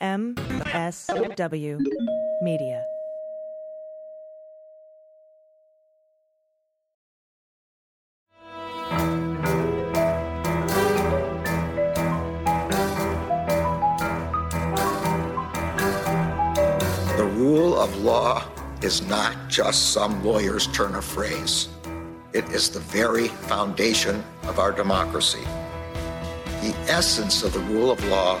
MSW Media. The rule of law is not just some lawyer's turn of phrase. It is the very foundation of our democracy. The essence of the rule of law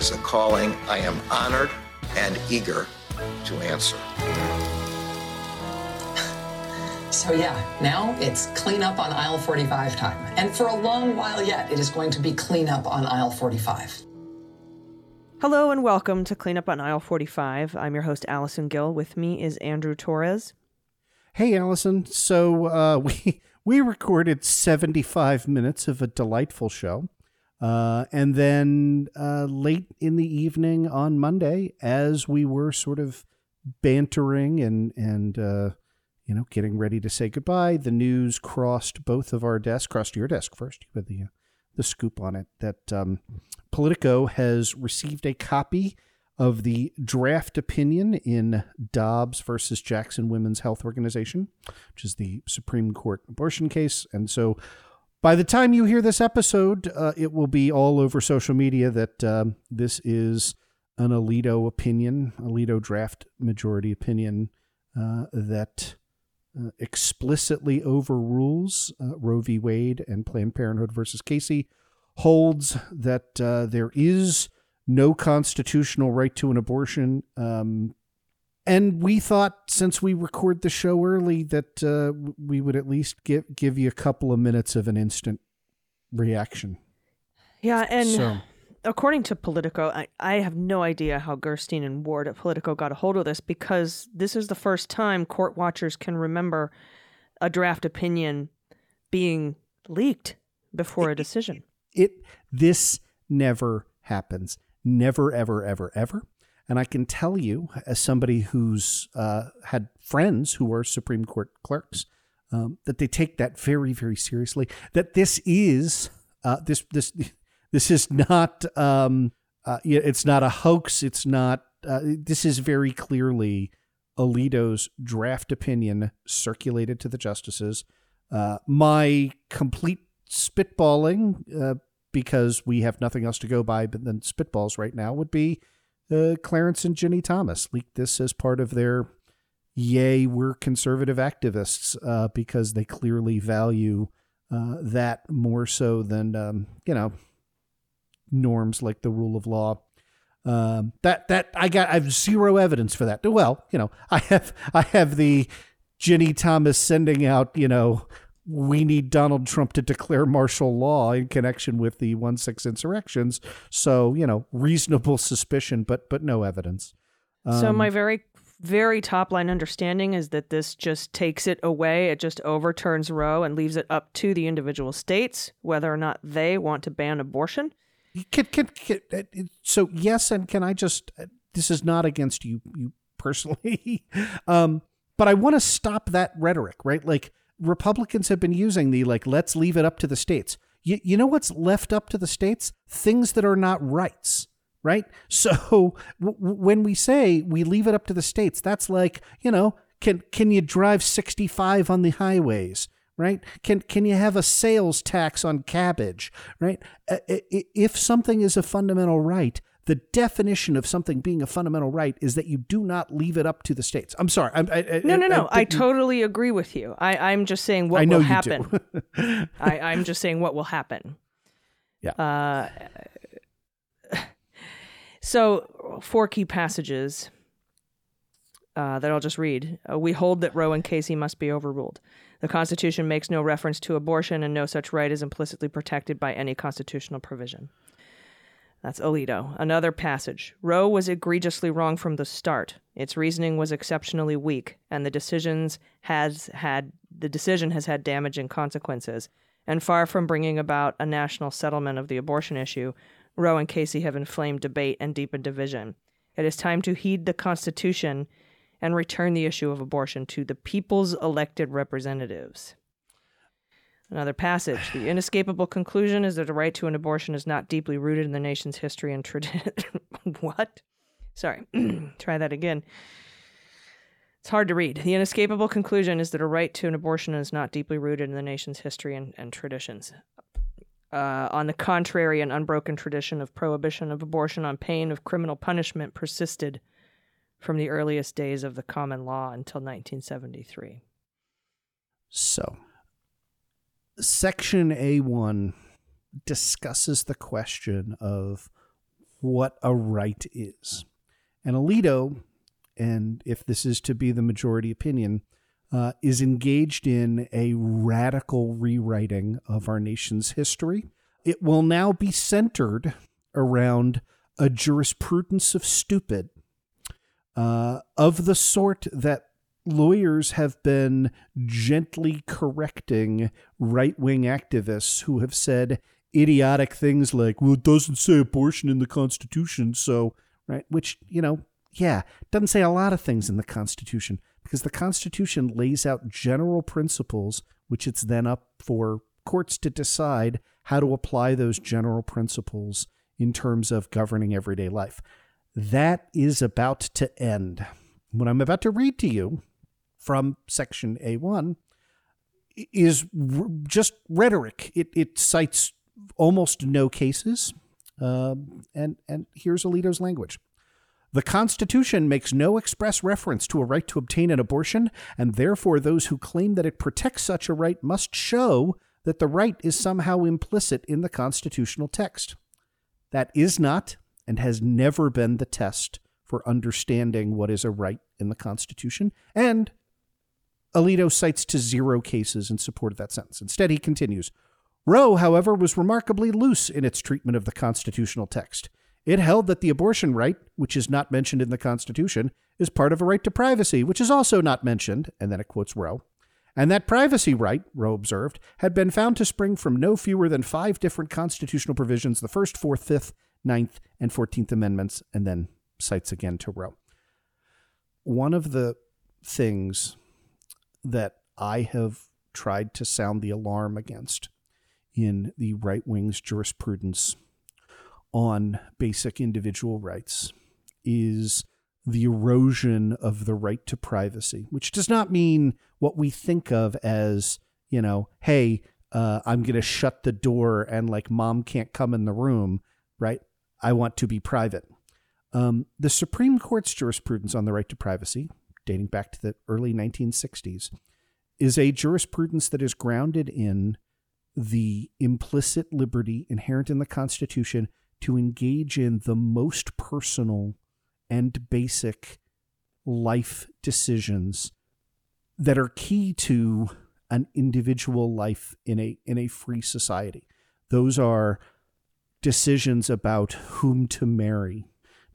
is a calling I am honored and eager to answer. So, yeah, now it's clean up on aisle 45 time. And for a long while yet, it is going to be clean up on aisle 45. Hello and welcome to Cleanup on Aisle 45. I'm your host, Allison Gill. With me is Andrew Torrez. Hey, Allison. So uh, we we recorded 75 minutes of a delightful show. Uh, and then uh, late in the evening on Monday, as we were sort of bantering and and uh, you know getting ready to say goodbye, the news crossed both of our desks. Crossed your desk first. You had the the scoop on it that um, Politico has received a copy of the draft opinion in Dobbs versus Jackson Women's Health Organization, which is the Supreme Court abortion case. And so by the time you hear this episode, uh, it will be all over social media that um, this is an Alito opinion, Alito draft majority opinion uh, that uh, explicitly overrules uh, Roe v. Wade and Planned Parenthood versus Casey holds that uh, there is no constitutional right to an abortion. Um, and we thought, since we record the show early, that uh, we would at least give give you a couple of minutes of an instant reaction. Yeah, and So- according to Politico, I, I have no idea how Gerstein and Ward at Politico got a hold of this because this is the first time court watchers can remember a draft opinion being leaked before a decision. It this never happens. Never, ever, ever, ever. And I can tell you, as somebody who's uh, had friends who are Supreme Court clerks, um, that they take that very, very seriously. That this is uh, this this this is not um, uh, it's not a hoax. It's not. Uh, this is very clearly Alito's draft opinion circulated to the justices. Uh, my complete spitballing, uh, because we have nothing else to go by but than spitballs right now, would be uh, Clarence and Ginny Thomas leaked this as part of their yay, we're conservative activists uh, because they clearly value uh, that more so than, um, you know, norms like the rule of law. Um, that that I got I have zero evidence for that. Well, you know, I have I have the Ginny Thomas sending out, you know, we need Donald Trump to declare martial law in connection with the one six insurrections. So, you know, reasonable suspicion, but but no evidence. so Um, my very very top line understanding is that this just takes it away. It just overturns Roe and leaves it up to the individual states whether or not they want to ban abortion. Can, can, can, uh, so yes, and can I just? uh, This is not against you, you personally, um, but I want to stop that rhetoric, right? Like Republicans have been using the like, let's leave it up to the states. You, you know what's left up to the states? Things that are not rights, right? So w- when we say we leave it up to the states, that's like you know, can can you drive sixty five on the highways? right? Can can you have a sales tax on cabbage, right? Uh, If something is a fundamental right, the definition of something being a fundamental right is that you do not leave it up to the states. I'm sorry. I'm, I, I, No, no, no. I, didn't- totally agree with you. I, I'm just saying what I know will happen. I, I'm just saying what will happen. Yeah. Uh, so, four key passages uh, that I'll just read. Uh, we hold that Roe and Casey must be overruled. The Constitution makes no reference to abortion, and no such right is implicitly protected by any constitutional provision. That's Alito. Another passage. Roe was egregiously wrong from the start. Its reasoning was exceptionally weak, and the decisions has had the decision has had damaging consequences. And far from bringing about a national settlement of the abortion issue, Roe and Casey have inflamed debate and deepened division. It is time to heed the Constitution and return the issue of abortion to the people's elected representatives. Another passage. The inescapable conclusion is that the right to an abortion is not deeply rooted in the nation's history and tradition. what? Sorry. Try that again. It's hard to read. The inescapable conclusion is that a right to an abortion is not deeply rooted in the nation's history and, and traditions. Uh, on the contrary, an unbroken tradition of prohibition of abortion on pain of criminal punishment persisted from the earliest days of the common law until 1973. So, Section A1 discusses the question of what a right is. And Alito, and if this is to be the majority opinion, uh, is engaged in a radical rewriting of our nation's history. It will now be centered around a jurisprudence of stupid, uh, of the sort that lawyers have been gently correcting right wing activists who have said idiotic things like, well, it doesn't say abortion in the Constitution, so, right? Which, you know, yeah, doesn't say a lot of things in the Constitution because the Constitution lays out general principles, which it's then up for courts to decide how to apply those general principles in terms of governing everyday life. That is about to end. What I'm about to read to you from Section A1 is r- just rhetoric. It, it cites almost no cases. Um, and, and here's Alito's language. The Constitution makes no express reference to a right to obtain an abortion, and therefore those who claim that it protects such a right must show that the right is somehow implicit in the constitutional text. That is not and has never been the test for understanding what is a right in the Constitution, and Alito cites to zero cases in support of that sentence. Instead, he continues Roe, however, was remarkably loose in its treatment of the constitutional text. It held that the abortion right, which is not mentioned in the Constitution, is part of a right to privacy, which is also not mentioned, and then it quotes Roe. And that privacy right, Roe observed, had been found to spring from no fewer than five different constitutional provisions the First, Fourth, Fifth, Ninth, and Fourteenth Amendments, and then cites again to Roe. One of the things that I have tried to sound the alarm against in the right wing's jurisprudence on basic individual rights is the erosion of the right to privacy, which does not mean what we think of as, you know, hey, uh, I'm going to shut the door and like mom can't come in the room, right? I want to be private. Um, the Supreme Court's jurisprudence on the right to privacy, dating back to the early 1960s, is a jurisprudence that is grounded in the implicit liberty inherent in the Constitution to engage in the most personal and basic life decisions that are key to an individual life in a in a free society. Those are decisions about whom to marry,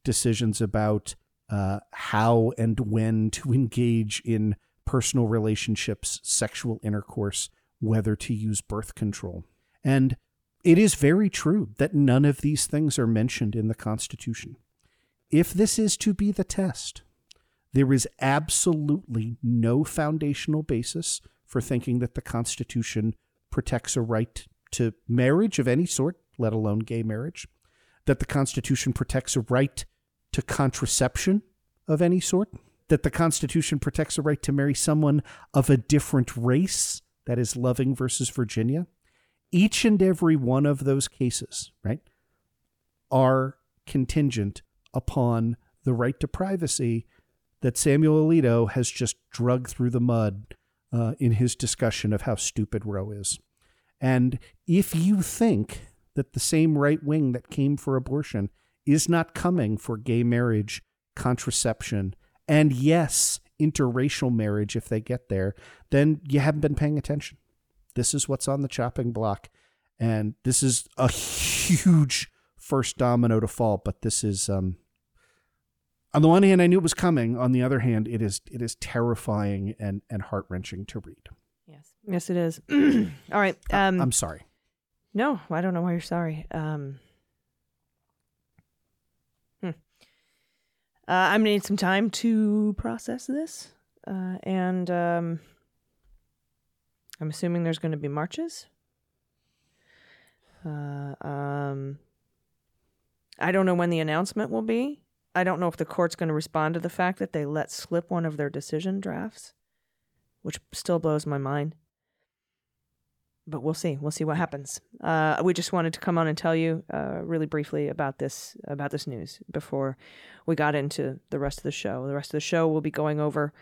decisions about uh, how and when to engage in personal relationships, sexual intercourse, whether to use birth control. And it is very true that none of these things are mentioned in the Constitution. If this is to be the test, there is absolutely no foundational basis for thinking that the Constitution protects a right to marriage of any sort, let alone gay marriage, that the Constitution protects a right to contraception of any sort, that the Constitution protects the right to marry someone of a different race, that is, Loving versus Virginia, each and every one of those cases, right, are contingent upon the right to privacy that Samuel Alito has just drug through the mud uh, in his discussion of how stupid Roe is. And if you think that the same right wing that came for abortion is not coming for gay marriage, contraception, and yes, interracial marriage if they get there, then you haven't been paying attention. This is what's on the chopping block. And this is a huge first domino to fall, but this is um, on the one hand, I knew it was coming. On the other hand, it is it is terrifying and and heart wrenching to read. Yes, yes, it is. All right. Um, I'm sorry. No, I don't know why you're sorry. Um, uh, I'm gonna need some time to process this, uh, and um, I'm assuming there's going to be marches. Uh, um, I don't know when the announcement will be. I don't know if the court's going to respond to the fact that they let slip one of their decision drafts, which still blows my mind. But we'll see. We'll see what happens. Uh, we just wanted to come on and tell you uh, really briefly about this about this news before we got into the rest of the show. The rest of the show will be going over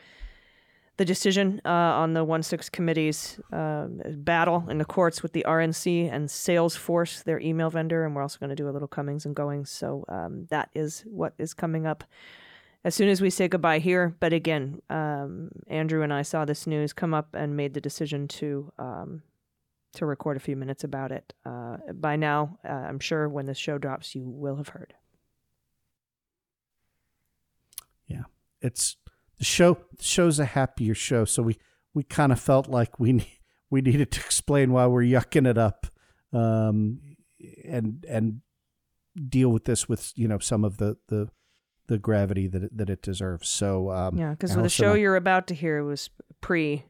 the decision uh, on the 1 6 committee's uh, battle in the courts with the RNC and Salesforce, their email vendor. And we're also going to do a little comings and goings. So um, that is what is coming up as soon as we say goodbye here. But again, um, Andrew and I saw this news come up and made the decision to. Um, to record a few minutes about it. Uh, by now, uh, I'm sure when this show drops, you will have heard. Yeah, it's the show the show's a happier show, so we we kind of felt like we we needed to explain why we're yucking it up, um, and and deal with this with you know some of the the the gravity that it, that it deserves. So um, yeah, because the show you're about to hear was pre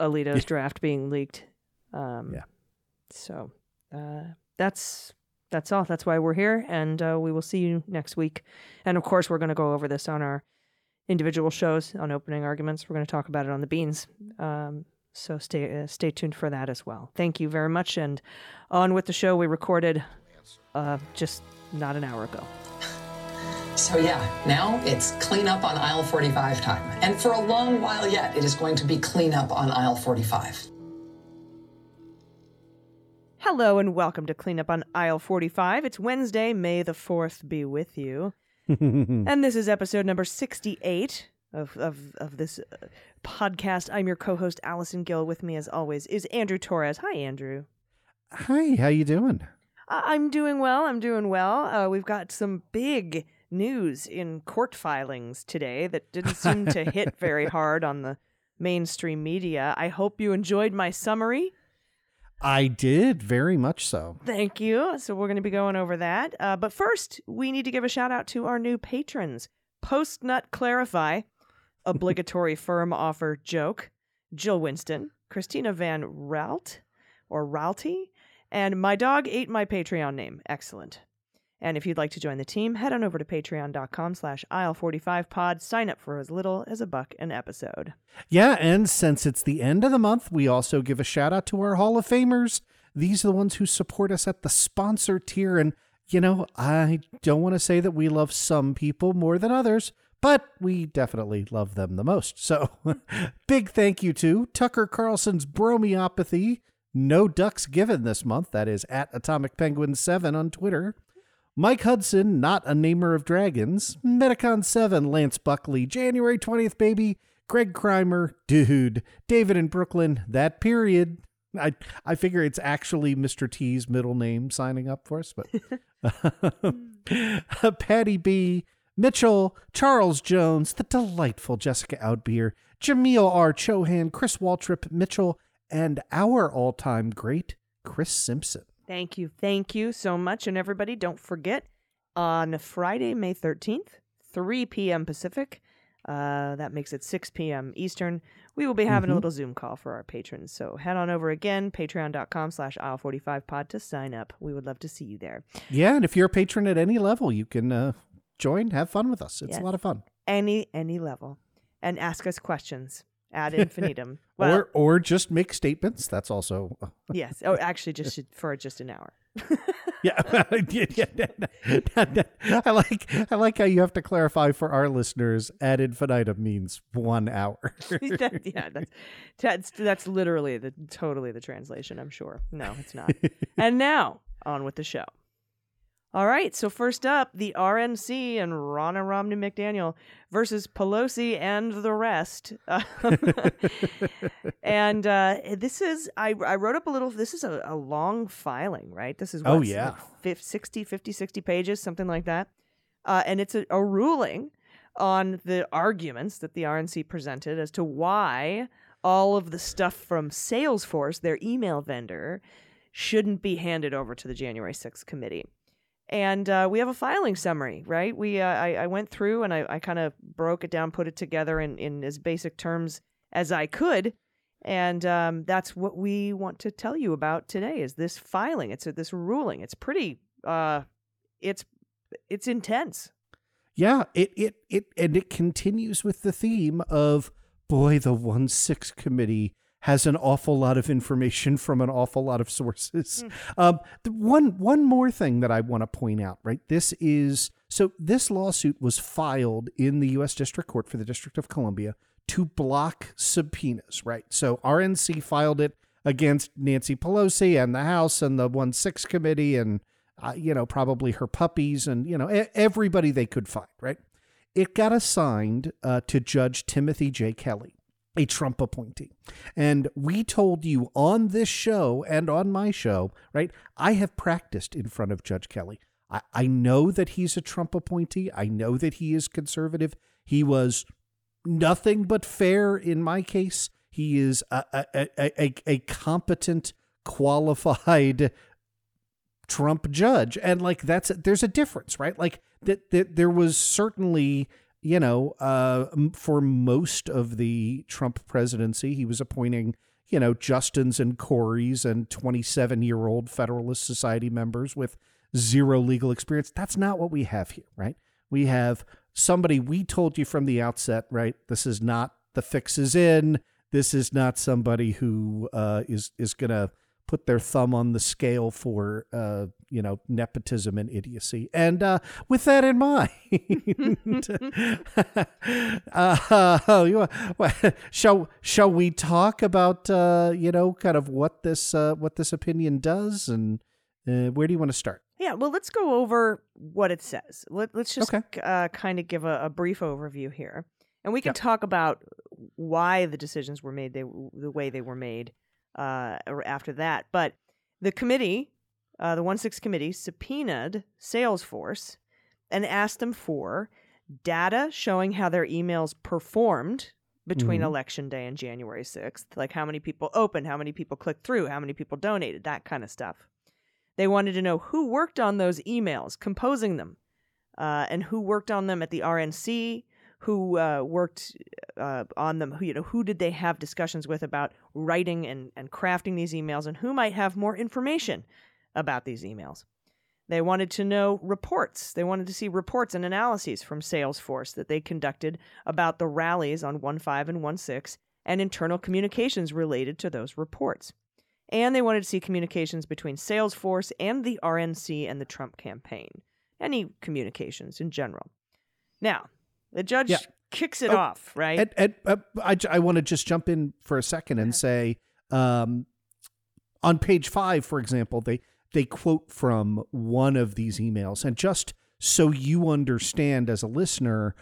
Alito's draft being leaked. Um, yeah. So uh, that's that's all. That's why we're here, and uh, we will see you next week. And of course, we're going to go over this on our individual shows on opening arguments. We're going to talk about it on the beans. Um, so stay uh, stay tuned for that as well. Thank you very much, and on with the show we recorded uh, just not an hour ago. So yeah, now it's cleanup on aisle 45 time, and for a long while yet, it is going to be cleanup on aisle 45. Hello and welcome to Cleanup on Aisle 45. It's Wednesday, May the 4th be with you. and this is episode number 68 of, of, of this uh, podcast. I'm your co-host Allison Gill. With me as always is Andrew Torrez. Hi Andrew. Hi, how you doing? Uh, I'm doing well. I'm doing well. Uh, we've got some big news in court filings today that didn't seem to hit very hard on the mainstream media. I hope you enjoyed my summary. I did very much so. Thank you. So we're going to be going over that. Uh, but first, we need to give a shout out to our new patrons. Post Nut Clarify, obligatory firm offer joke, Jill Winston, Christina Van Ralt or Ralty, and my dog ate my Patreon name. Excellent. And if you'd like to join the team, head on over to patreon.com slash aisle45pod. Sign up for as little as a buck an episode. Yeah, and since it's the end of the month, we also give a shout out to our Hall of Famers. These are the ones who support us at the sponsor tier. And, you know, I don't want to say that we love some people more than others, but we definitely love them the most. So big thank you to Tucker Carlson's Bromiopathy. No ducks given this month. That is at Atomic Penguin 7 on Twitter. Mike Hudson, not a namer of dragons. Metacon 7, Lance Buckley. January 20th, baby. Greg Crimer, dude. David in Brooklyn, that period. I I figure it's actually Mr. T's middle name signing up for us, but Patty B, Mitchell, Charles Jones, the delightful Jessica Outbeer, Jameel R. Chohan, Chris Waltrip, Mitchell, and our all-time great Chris Simpson. Thank you. Thank you so much. And everybody, don't forget on Friday, May 13th, 3 p.m. Pacific, uh, that makes it 6 p.m. Eastern, we will be having mm-hmm. a little Zoom call for our patrons. So head on over again, patreon.com slash aisle45pod to sign up. We would love to see you there. Yeah. And if you're a patron at any level, you can uh, join, have fun with us. It's yes. a lot of fun. Any, any level. And ask us questions ad infinitum. Well, or or just make statements. That's also yes. Oh, actually, just for just an hour. yeah, I like I like how you have to clarify for our listeners. Ad infinitum means one hour. that, yeah, that's, that's that's literally the totally the translation. I'm sure. No, it's not. and now on with the show. All right, so first up, the RNC and Ronna Romney McDaniel versus Pelosi and the rest. and uh, this is, I, I wrote up a little, this is a, a long filing, right? This is, Oh, yeah. like 50, 60, 50, 60 pages, something like that. Uh, and it's a, a ruling on the arguments that the RNC presented as to why all of the stuff from Salesforce, their email vendor, shouldn't be handed over to the January 6th committee. And uh, we have a filing summary, right? We uh, I, I went through and I, I kind of broke it down, put it together in, in as basic terms as I could. And um, that's what we want to tell you about today is this filing. It's a, this ruling. It's pretty uh, it's it's intense. Yeah, it it it and it continues with the theme of boy, the one six committee has an awful lot of information from an awful lot of sources. Um, the one one more thing that I want to point out, right? This is so this lawsuit was filed in the U.S. District Court for the District of Columbia to block subpoenas, right? So RNC filed it against Nancy Pelosi and the House and the one six committee and uh, you know probably her puppies and you know everybody they could find, right? It got assigned uh, to Judge Timothy J. Kelly a Trump appointee. And we told you on this show and on my show, right? I have practiced in front of Judge Kelly. I, I know that he's a Trump appointee. I know that he is conservative. He was nothing but fair in my case. He is a, a, a, a, competent, qualified Trump judge. And like that's there's a difference, right? Like that, that there was certainly you know, uh, for most of the Trump presidency, he was appointing, you know, Justins and Corys and 27 year old Federalist Society members with zero legal experience. That's not what we have here, right? We have somebody we told you from the outset, right? This is not the fix is in. This is not somebody who uh, is is going to put their thumb on the scale for uh, you know nepotism and idiocy. And uh, with that in mind, uh, well, shall shall we talk about uh, you know kind of what this uh, what this opinion does and uh, where do you want to start? Yeah, well, let's go over what it says. Let, let's just Okay. uh, kind of give a, a brief overview here, and we can Yep. talk about why the decisions were made they, the way they were made uh, after that. But the committee, uh, the one six committee, subpoenaed Salesforce and asked them for data showing how their emails performed between Mhm. election day and January 6th, like how many people opened, how many people clicked through, how many people donated, that kind of stuff. They wanted to know who worked on those emails, composing them, uh, and who worked on them at the RNC, who uh, worked uh, on them, who, you know, who did they have discussions with about writing and, and crafting these emails, and who might have more information about these emails. They wanted to know reports. They wanted to see reports and analyses from Salesforce that they conducted about the rallies on 1.5 and 1.6 and internal communications related to those reports. And they wanted to see communications between Salesforce and the RNC and the Trump campaign. Any communications in general. Now, the judge Yeah. kicks it Oh, off, right? And, and uh, I, I want to just jump in for a second and say, um, on page five, for example, they they quote from one of these emails, and just so you understand as a listener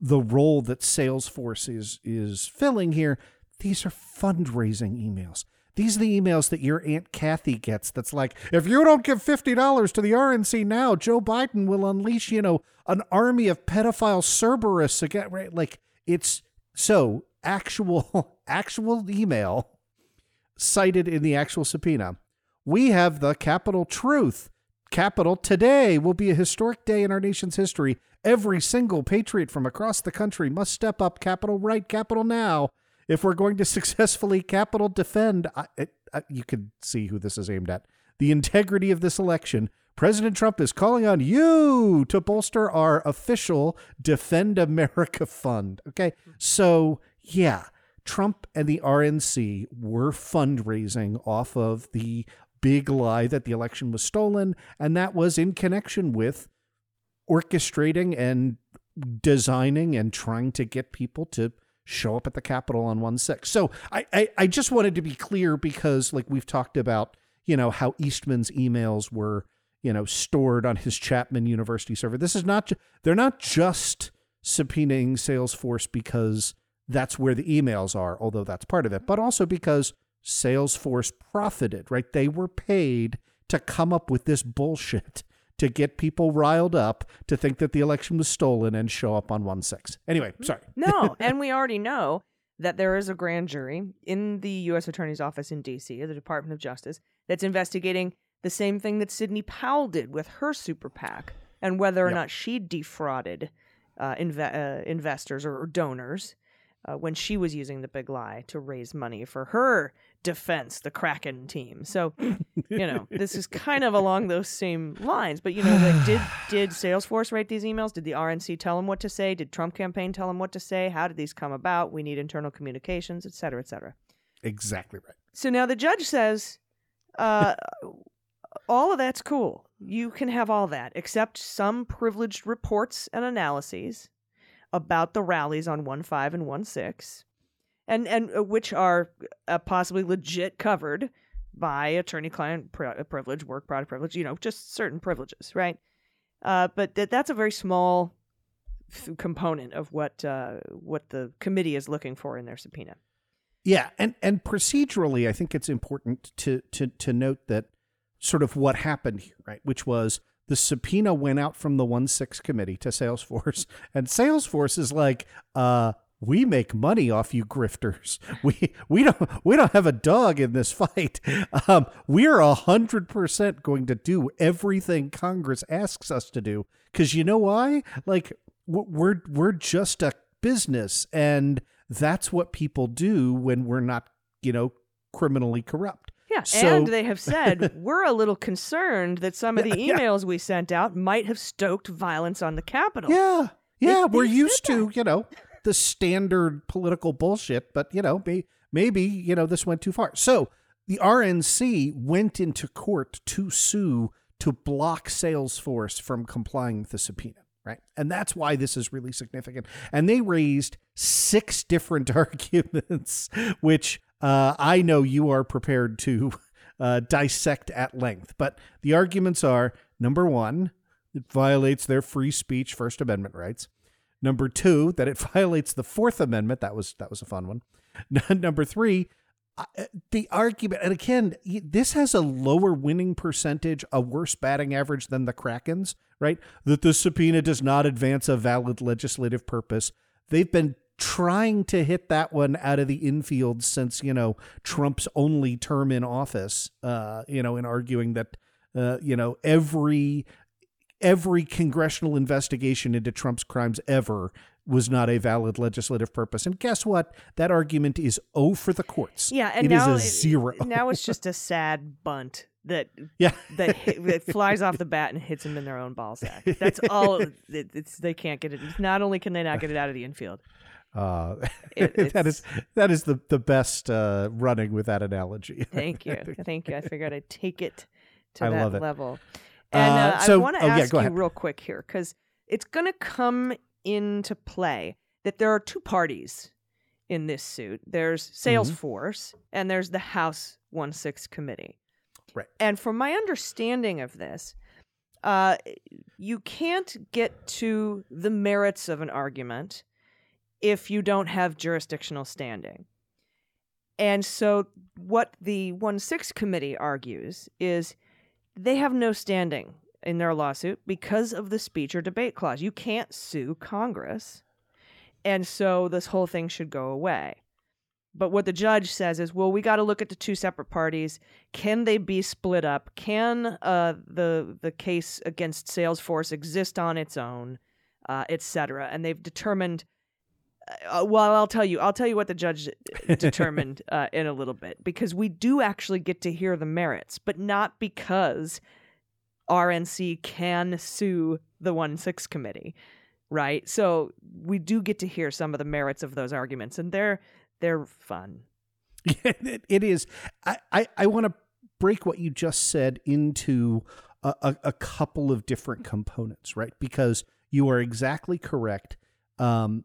the role that Salesforce is is filling here, these are fundraising emails. These are the emails that your Aunt Kathy gets that's like, if you don't give $50 to the RNC now, Joe Biden will unleash, you know, an army of pedophile Cerberus again, right? Like it's so actual actual email cited in the actual subpoena. We have the capital truth. Capital today will be a historic day in our nation's history. Every single patriot from across the country must step up. Capital right, capital now. If we're going to successfully capital defend, I, I, you can see who this is aimed at. The integrity of this election. President Trump is calling on you to bolster our official Defend America fund. Okay. So, yeah, Trump and the RNC were fundraising off of the big lie that the election was stolen, and that was in connection with orchestrating and designing and trying to get people to show up at the Capitol on 1 6. So I, I, I just wanted to be clear because, like, we've talked about, you know, how Eastman's emails were, you know, stored on his Chapman University server. This is not, they're not just subpoenaing Salesforce because that's where the emails are, although that's part of it, but also because Salesforce profited, right? They were paid to come up with this bullshit to get people riled up to think that the election was stolen and show up on 1 6. Anyway, sorry. no, and we already know that there is a grand jury in the U.S. Attorney's Office in D.C., the Department of Justice, that's investigating the same thing that Sidney Powell did with her super PAC and whether or Yep. not she defrauded uh, inve- uh, investors or donors uh, when she was using the big lie to raise money for her defense, the Kraken team. So, you know, this is kind of along those same lines. But you know, like, did did Salesforce write these emails? Did the RNC tell them what to say? Did Trump campaign tell them what to say? How did these come about? We need internal communications, et cetera, et cetera. Exactly right. So now the judge says, uh, all of that's cool. You can have all that, except some privileged reports and analyses about the rallies on 1 5 and 1 6, and, and uh, which are uh, possibly legit covered by attorney client pri- privilege, work product privilege, you know, just certain privileges, right? Uh, but th- that's a very small f- component of what uh, what the committee is looking for in their subpoena. Yeah, and and procedurally, I think it's important to to to note that sort of what happened here, right? Which was the subpoena went out from the one six committee to Salesforce, and Salesforce is like, uh, we make money off you grifters. We we don't we don't have a dog in this fight. Um, we're a hundred percent going to do everything Congress asks us to do because you know why? Like we're we're just a business, and that's what people do when we're not, you know, criminally corrupt. Yeah, So- and they have said we're a little concerned that some of the Yeah, yeah. emails we sent out might have stoked violence on the Capitol. Yeah. Yeah, They- we're they used to, you know, the standard political bullshit, but you know, may, maybe, you know, this went too far. So, the RNC went into court to sue to block Salesforce from complying with the subpoena, right? And that's why this is really significant. And they raised six different arguments, which uh, I know you are prepared to uh, dissect at length. But the arguments are number one, it violates their free speech First Amendment rights. Number two, that it violates the Fourth Amendment. That was that was a fun one. Number three, uh, the argument, and again, this has a lower winning percentage, a worse batting average than the Krakens, right? That the subpoena does not advance a valid legislative purpose. They've been trying to hit that one out of the infield since you know Trump's only term in office. Uh, you know, in arguing that uh, you know every every congressional investigation into Trump's crimes ever was not a valid legislative purpose. And guess what? That argument is O for the courts. Yeah, and It is now a zero. now it's just a sad bunt that yeah. that, hit, that flies off the bat and hits them in their own ball sack. That's all. It, it's they can't get it. Not only can they not get it out of the infield. Uh, It- that is that is the the best uh, running with that analogy. Thank you, thank you. I figured I'd take it to I that level. And Uh, uh, so- I want to oh, yeah, ask go you real quick here because it's going to come into play that there are two parties in this suit. There's Mm-hmm. Salesforce and there's the House One Six Committee. Right. And from my understanding of this, uh, you can't get to the merits of an argument if you don't have jurisdictional standing. And so, what the 1 6 committee argues is they have no standing in their lawsuit because of the speech or debate clause. You can't sue Congress. And so, this whole thing should go away. But what the judge says is, well, we got to look at the two separate parties. Can they be split up? Can uh, the the case against Salesforce exist on its own, uh, et cetera? And they've determined. Uh, well, I'll tell you. I'll tell you what the judge determined uh, in a little bit because we do actually get to hear the merits, but not because RNC can sue the one six committee, right? So we do get to hear some of the merits of those arguments, and they're they're fun. it, it is. I, I, I want to break what you just said into a, a, a couple of different components, right? Because you are exactly correct. Um,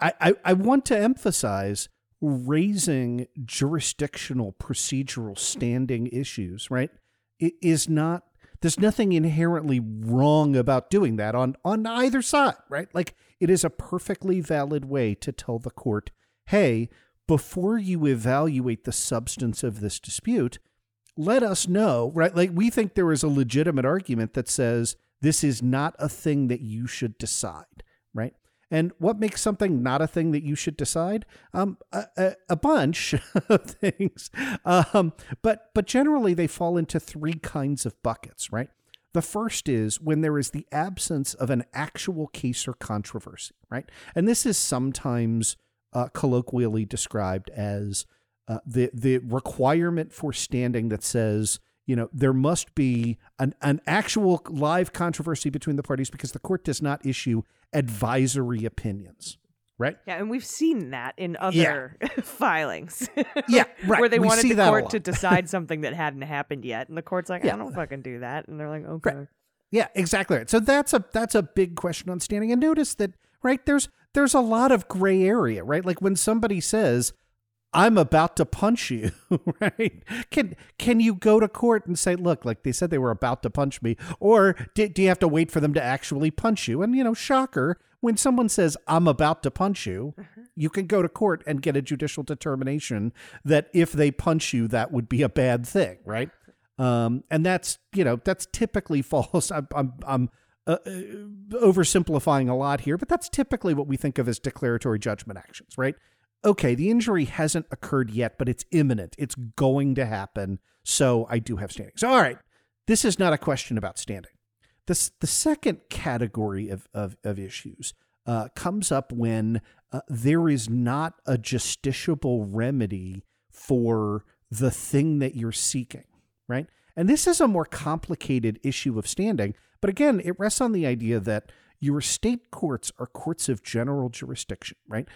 I, I, want to emphasize raising jurisdictional procedural standing issues, right? It is not there's nothing inherently wrong about doing that on on either side, right? Like it is a perfectly valid way to tell the court, "Hey, before you evaluate the substance of this dispute, let us know, right? Like we think there is a legitimate argument that says this is not a thing that you should decide, right? And what makes something not a thing that you should decide? Um, a, a, a bunch of things, um, but but generally they fall into three kinds of buckets, right? The first is when there is the absence of an actual case or controversy, right? And this is sometimes uh, colloquially described as uh, the the requirement for standing that says you know there must be an, an actual live controversy between the parties because the court does not issue advisory opinions right? Yeah and we've seen that in other yeah. filings. Yeah right. Where they we wanted the court to decide something that hadn't happened yet and the court's like yeah. i don't fucking do that and they're like okay. Right. yeah exactly. Right so that's a that's a big question on standing. And notice that right there's there's a lot of gray area right? Like when somebody says I'm about to punch you, right? Can can you go to court and say, look, like they said they were about to punch me, or do, do you have to wait for them to actually punch you? And you know, shocker, when someone says I'm about to punch you, mm-hmm. you can go to court and get a judicial determination that if they punch you, that would be a bad thing, right? Um, and that's you know that's typically false. I'm I'm, I'm uh, uh, oversimplifying a lot here, but that's typically what we think of as declaratory judgment actions, right? Okay, the injury hasn't occurred yet, but it's imminent. It's going to happen. So I do have standing. So, all right, this is not a question about standing. This, the second category of, of, of issues uh, comes up when uh, there is not a justiciable remedy for the thing that you're seeking, right? And this is a more complicated issue of standing. But again, it rests on the idea that your state courts are courts of general jurisdiction, right?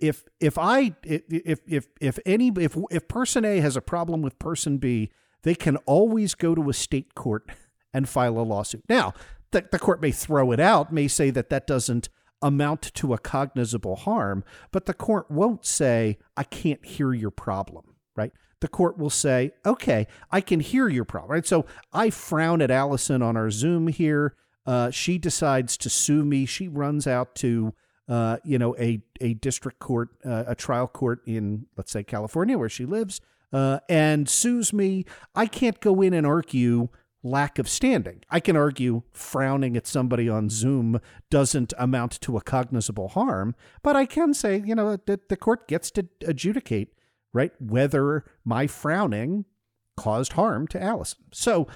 If if I if if if any if if person A has a problem with person B, they can always go to a state court and file a lawsuit. Now, the, the court may throw it out, may say that that doesn't amount to a cognizable harm, but the court won't say I can't hear your problem, right? The court will say, "Okay, I can hear your problem." Right? So, I frown at Allison on our Zoom here. Uh, she decides to sue me. She runs out to uh, you know, a a district court, uh, a trial court in, let's say, California, where she lives, uh, and sues me, I can't go in and argue lack of standing. I can argue frowning at somebody on Zoom doesn't amount to a cognizable harm, but I can say, you know, that the court gets to adjudicate, right, whether my frowning caused harm to Allison. So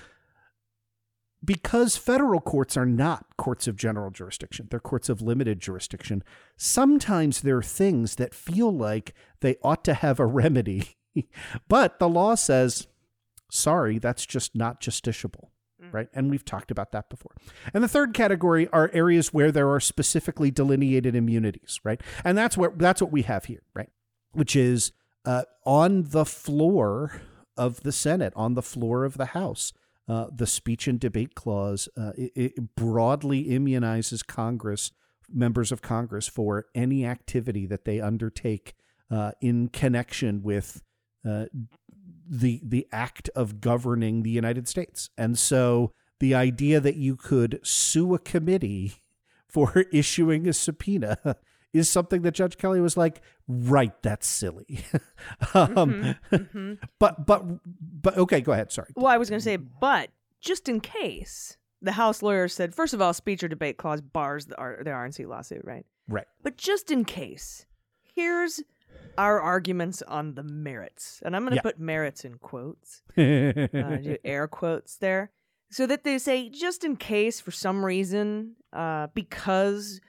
because federal courts are not courts of general jurisdiction, they're courts of limited jurisdiction, sometimes there are things that feel like they ought to have a remedy. but the law says, sorry, that's just not justiciable. Mm. Right. And we've talked about that before. And the third category are areas where there are specifically delineated immunities. Right. And that's what that's what we have here. Right. Which is uh, on the floor of the Senate, on the floor of the House uh, the speech and debate clause uh, it, it, broadly immunizes Congress, members of Congress, for any activity that they undertake uh, in connection with uh, the the act of governing the United States. And so, the idea that you could sue a committee for issuing a subpoena is something that Judge Kelly was like, right, that's silly. um, mm-hmm, mm-hmm. But but but okay, go ahead. Sorry. Well, I was going to say, but just in case, the House lawyers said, first of all, speech or debate clause bars the, R- the RNC lawsuit, right? Right. But just in case, here's our arguments on the merits, and I'm going to yeah. put merits in quotes, uh, do air quotes there, so that they say, just in case, for some reason, uh, because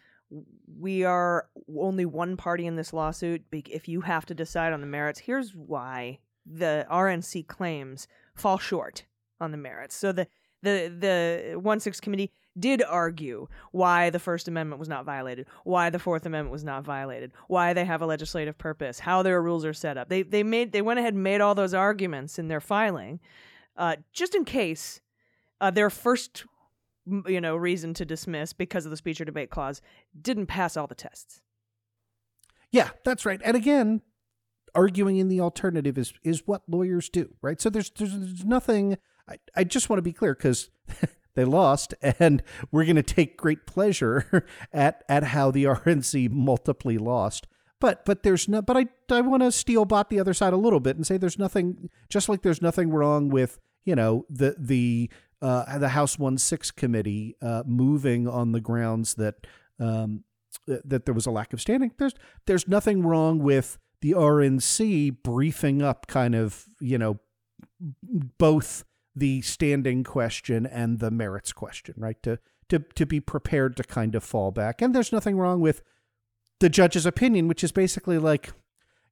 we are only one party in this lawsuit. If you have to decide on the merits, here's why the RNC claims fall short on the merits. So the the the one six committee did argue why the First Amendment was not violated, why the Fourth Amendment was not violated, why they have a legislative purpose, how their rules are set up. They they made they went ahead and made all those arguments in their filing, uh, just in case uh, their first you know reason to dismiss because of the speech or debate clause didn't pass all the tests. Yeah, that's right. And again, arguing in the alternative is is what lawyers do, right? So there's there's, there's nothing I, I just want to be clear because they lost, and we're going to take great pleasure at at how the RNC multiply lost. But but there's no. But I I want to steel bot the other side a little bit and say there's nothing. Just like there's nothing wrong with you know the the uh, the House One Six committee uh, moving on the grounds that um, that there was a lack of standing. There's there's nothing wrong with the RNC briefing up kind of you know both the standing question and the merits question, right? To to to be prepared to kind of fall back. And there's nothing wrong with the judge's opinion, which is basically like,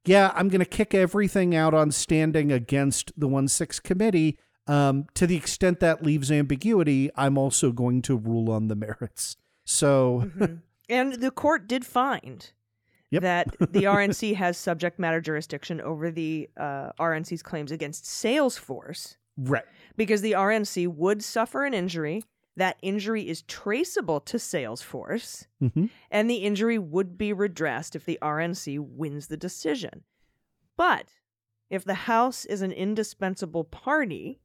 yeah, I'm going to kick everything out on standing against the 1 6 committee. Um, to the extent that leaves ambiguity, I'm also going to rule on the merits. So. Mm-hmm. And the court did find Yep. that the RNC has subject matter jurisdiction over the uh, RNC's claims against Salesforce right. because the RNC would suffer an injury. That injury is traceable to Salesforce, hmm and the injury would be redressed if the RNC wins the decision. But if the House is an indispensable party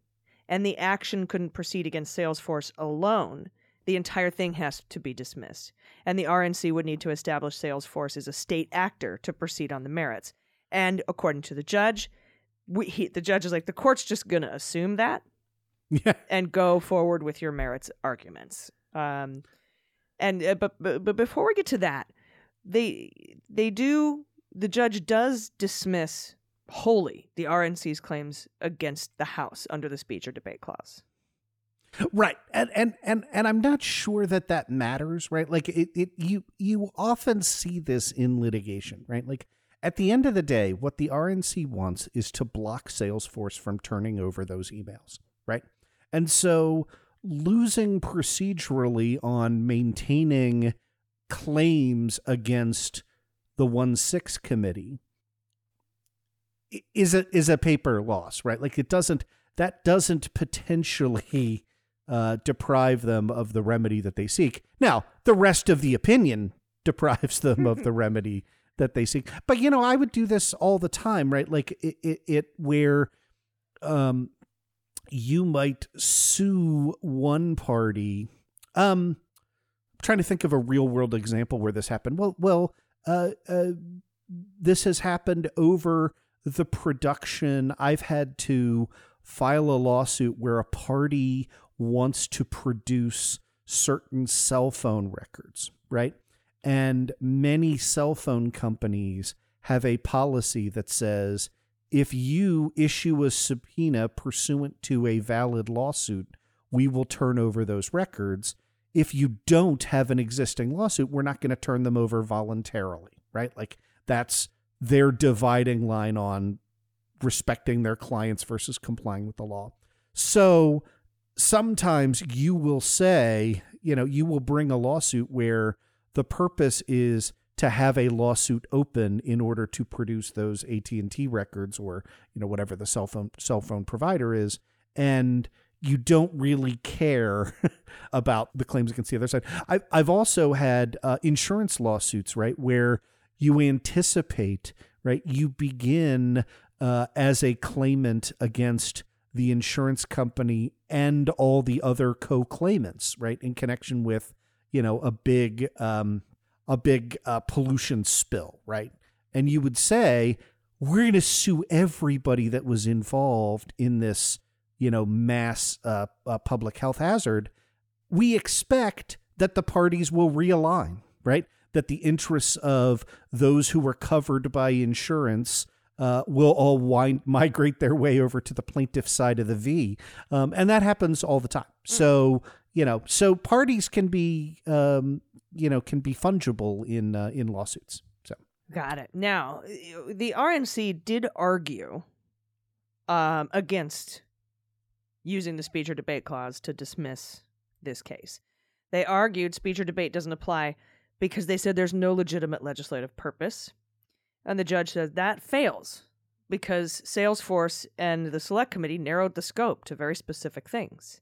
and the action couldn't proceed against Salesforce alone, the entire thing has to be dismissed. And the RNC would need to establish Salesforce as a state actor to proceed on the merits. And according to the judge, we, he, the judge is like, the court's just going to assume that Yeah. and go forward with your merits arguments. Um, and uh, but, but but before we get to that, they they do the judge does dismiss wholly the RNC's claims against the House under the speech or debate clause. Right. And and and and I'm not sure that that matters, right? Like it, it you you often see this in litigation, right? Like at the end of the day, what the RNC wants is to block Salesforce from turning over those emails, right? And so losing procedurally on maintaining claims against the 1-6 committee i- is a is a paper loss, right? Like it doesn't that doesn't potentially uh, deprive them of the remedy that they seek. Now, the rest of the opinion deprives them of the remedy that they seek. But you know, I would do this all the time, right? Like it, it, it where um, you might sue one party. Um, I'm trying to think of a real world example where this happened. Well, well, uh, uh, this has happened over the production. I've had to file a lawsuit where a party wants to produce certain cell phone records, right? And many cell phone companies have a policy that says if you issue a subpoena pursuant to a valid lawsuit, we will turn over those records. If you don't have an existing lawsuit, we're not going to turn them over voluntarily, right? Like that's their dividing line on respecting their clients versus complying with the law. So sometimes you will say, you know, you will bring a lawsuit where the purpose is to have a lawsuit open in order to produce those AT&T records or, you know, whatever the cell phone cell phone provider is and you don't really care about the claims against the other side. I've, I've also had uh, insurance lawsuits, right, where you anticipate, right, you begin uh, as a claimant against the insurance company and all the other co-claimants, right, in connection with, you know, a big, um, a big uh, pollution spill, right? And you would say, we're going to sue everybody that was involved in this, you know, mass uh, uh, public health hazard. We expect that the parties will realign, right? That the interests of those who were covered by insurance uh, will all wind, migrate their way over to the plaintiff side of the V, um, and that happens all the time. So you know, so parties can be, um, you know, can be fungible in uh, in lawsuits. So Got it. Now, the RNC did argue um, against using the speech or debate clause to dismiss this case. They argued speech or debate doesn't apply because they said there's no legitimate legislative purpose. And the judge said that fails because Salesforce and the Select Committee narrowed the scope to very specific things.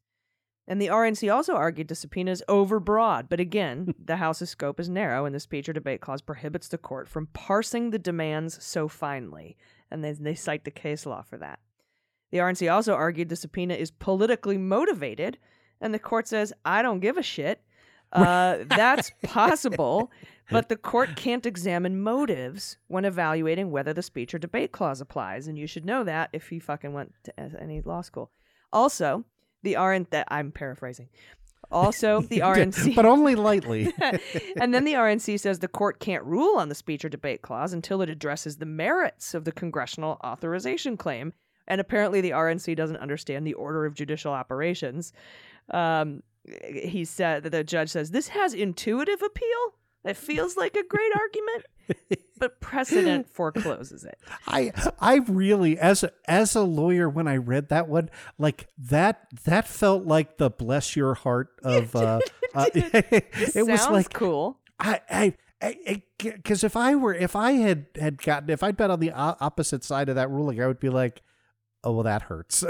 And the RNC also argued the subpoena is overbroad, but again, the House's scope is narrow, and the speech or debate clause prohibits the court from parsing the demands so finely. And they, they cite the case law for that. The RNC also argued the subpoena is politically motivated, and the court says, I don't give a shit. Uh, that's possible, but the court can't examine motives when evaluating whether the speech or debate clause applies, and you should know that if you fucking went to any law school. Also, the RN that I'm paraphrasing. Also, the RNC, but only lightly. and then the RNC says the court can't rule on the speech or debate clause until it addresses the merits of the congressional authorization claim. And apparently, the RNC doesn't understand the order of judicial operations. Um, he said that the judge says this has intuitive appeal. It feels like a great argument, but precedent forecloses it. I I really as a, as a lawyer when I read that one like that that felt like the bless your heart of uh, uh it, it was like cool. I I because if I were if I had had gotten if I'd been on the opposite side of that ruling I would be like oh well that hurts.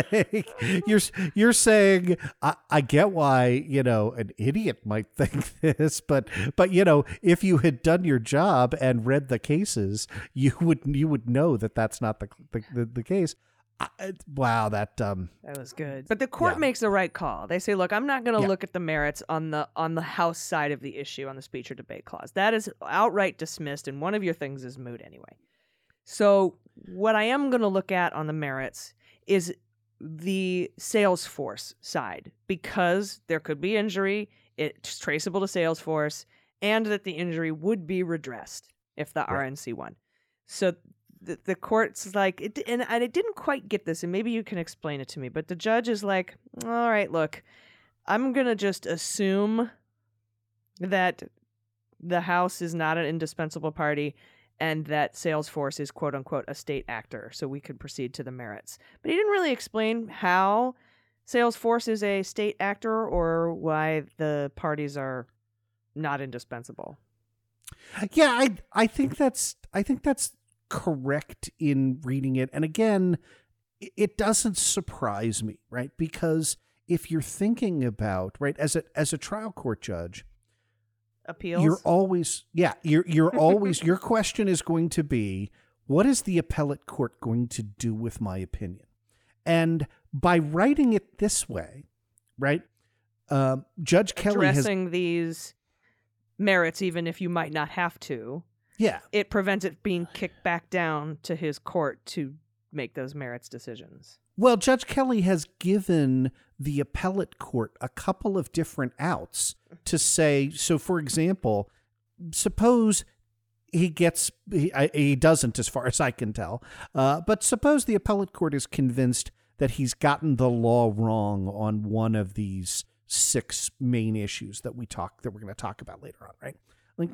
You're you're saying I, I get why you know an idiot might think this but but you know if you had done your job and read the cases you would you would know that that's not the the, the, the case. I, wow that um that was good. But the court yeah. makes the right call. They say look i'm not going to yeah. look at the merits on the on the house side of the issue on the speech or debate clause. That is outright dismissed and one of your things is moot anyway. So, what I am going to look at on the merits is the Salesforce side because there could be injury, it's traceable to Salesforce, and that the injury would be redressed if the right. RNC won. So, the, the court's like, it, and, and I didn't quite get this, and maybe you can explain it to me, but the judge is like, all right, look, I'm going to just assume that the House is not an indispensable party and that Salesforce is quote unquote a state actor, so we could proceed to the merits. But he didn't really explain how Salesforce is a state actor or why the parties are not indispensable. Yeah, I I think that's I think that's correct in reading it. And again, it doesn't surprise me, right? Because if you're thinking about, right, as a as a trial court judge, appeals. You're always yeah, you're you're always your question is going to be what is the appellate court going to do with my opinion? And by writing it this way, right? Uh, Judge Kelly addressing has, these merits, even if you might not have to. Yeah, it prevents it being kicked back down to his court to make those merits decisions. Well, Judge Kelly has given the appellate court a couple of different outs to say. So, for example, suppose he gets he, he doesn't, as far as I can tell. Uh, but suppose the appellate court is convinced that he's gotten the law wrong on one of these six main issues that we talk that we're going to talk about later on, right? Like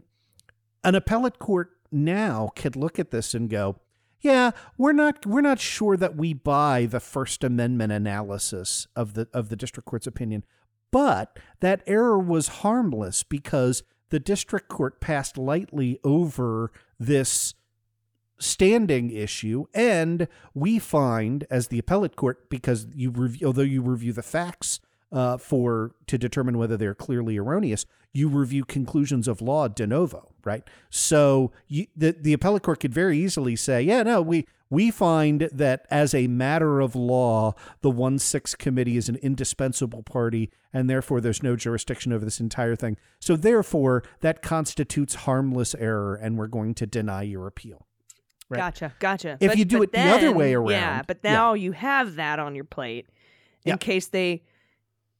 an appellate court now could look at this and go, yeah, we're not we're not sure that we buy the First Amendment analysis of the of the district court's opinion, but that error was harmless because the district court passed lightly over this standing issue and we find as the appellate court because you review although you review the facts uh, for to determine whether they're clearly erroneous you review conclusions of law de novo right? So you, the the appellate court could very easily say, yeah, no, we we find that as a matter of law, the one six committee is an indispensable party, and therefore there's no jurisdiction over this entire thing. So therefore, that constitutes harmless error, and we're going to deny your appeal. Right? Gotcha, gotcha. If but, you do it then, the other way around, yeah. But now yeah. you have that on your plate in yeah. case they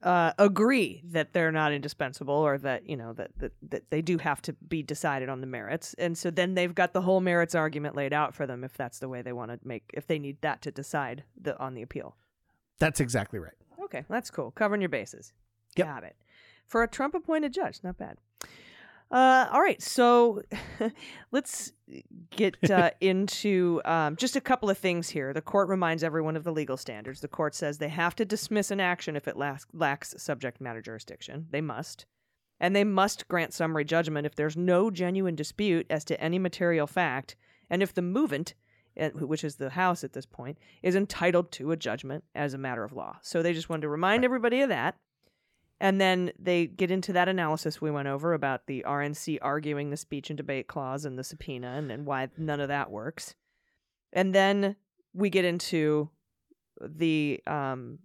uh, agree that they're not indispensable or that you know that, that that they do have to be decided on the merits. And so then they've got the whole merits argument laid out for them if that's the way they want to make if they need that to decide the on the appeal. That's exactly right. Okay that's cool. Covering your bases. Yep. got it. For a trump appointed judge not bad uh, all right, so let's get uh, into um, just a couple of things here. The court reminds everyone of the legal standards. The court says they have to dismiss an action if it lacks, lacks subject matter jurisdiction. They must. And they must grant summary judgment if there's no genuine dispute as to any material fact, and if the movant, eh, which is the House at this point, is entitled to a judgment as a matter of law. So they just wanted to remind everybody of that. And then they get into that analysis we went over about the RNC arguing the speech and debate clause and the subpoena and, and why none of that works. And then we get into the um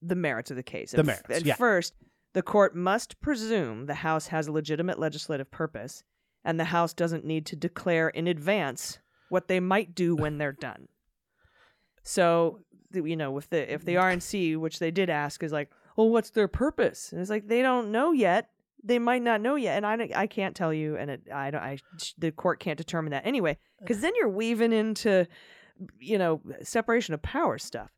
the merits of the case. The At- merits, At yeah. first, the court must presume the House has a legitimate legislative purpose, and the House doesn't need to declare in advance what they might do when they're done. So, you know, with the if the RNC, which they did ask, is like, well, what's their purpose? And it's like they don't know yet. They might not know yet, and I, I can't tell you, and it, I don't. I the court can't determine that anyway, because then you're weaving into, you know, separation of power stuff.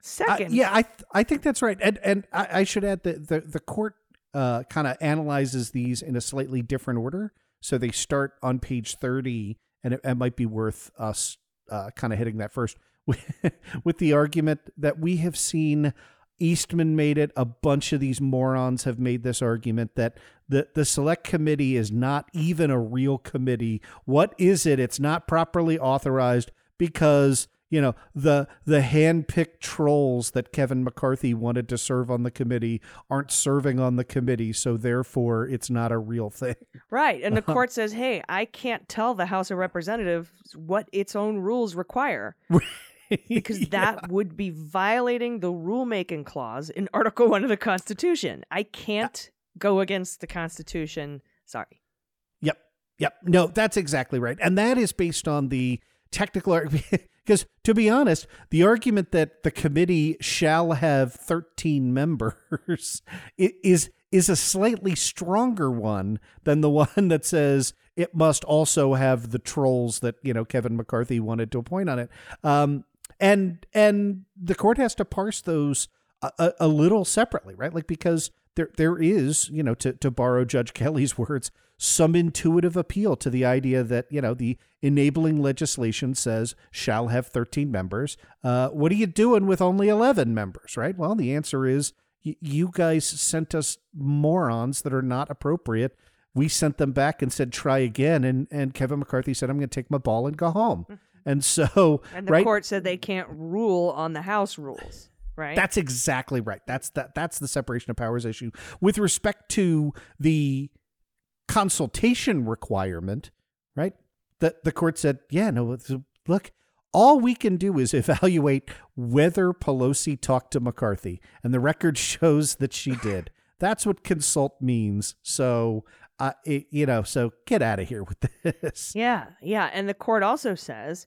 Second, yeah, I th- I think that's right, and and I, I should add that the the court uh, kind of analyzes these in a slightly different order. So they start on page thirty, and it, it might be worth us uh, kind of hitting that first with, with the argument that we have seen. Eastman made it. A bunch of these morons have made this argument that the, the select committee is not even a real committee. What is it? It's not properly authorized because you know the the hand-picked trolls that Kevin McCarthy wanted to serve on the committee aren't serving on the committee, so therefore it's not a real thing. right, and the uh-huh. court says, "Hey, I can't tell the House of Representatives what its own rules require." because that would be violating the rulemaking clause in Article 1 of the Constitution. I can't go against the Constitution. Sorry. Yep. Yep. No, that's exactly right. And that is based on the technical argument. Because to be honest, the argument that the committee shall have 13 members is is a slightly stronger one than the one that says it must also have the trolls that you know Kevin McCarthy wanted to appoint on it. Um, and and the court has to parse those a, a, little separately, right? Like because there there is, you know, to to borrow Judge Kelly's words, some intuitive appeal to the idea that you know the enabling legislation says shall have 13 members. Uh, what are you doing with only 11 members, right? Well, the answer is y- you guys sent us morons that are not appropriate. We sent them back and said try again, and and Kevin McCarthy said I'm going to take my ball and go home. And so, And the right, court said they can't rule on the House rules, right? that's exactly right. That's that. That's the separation of powers issue with respect to the consultation requirement. Right. The the court said, yeah, no. Look, all we can do is evaluate whether Pelosi talked to McCarthy, and the record shows that she did. That's what consult means. So, uh, it, you know, so get out of here with this. Yeah, yeah. And the court also says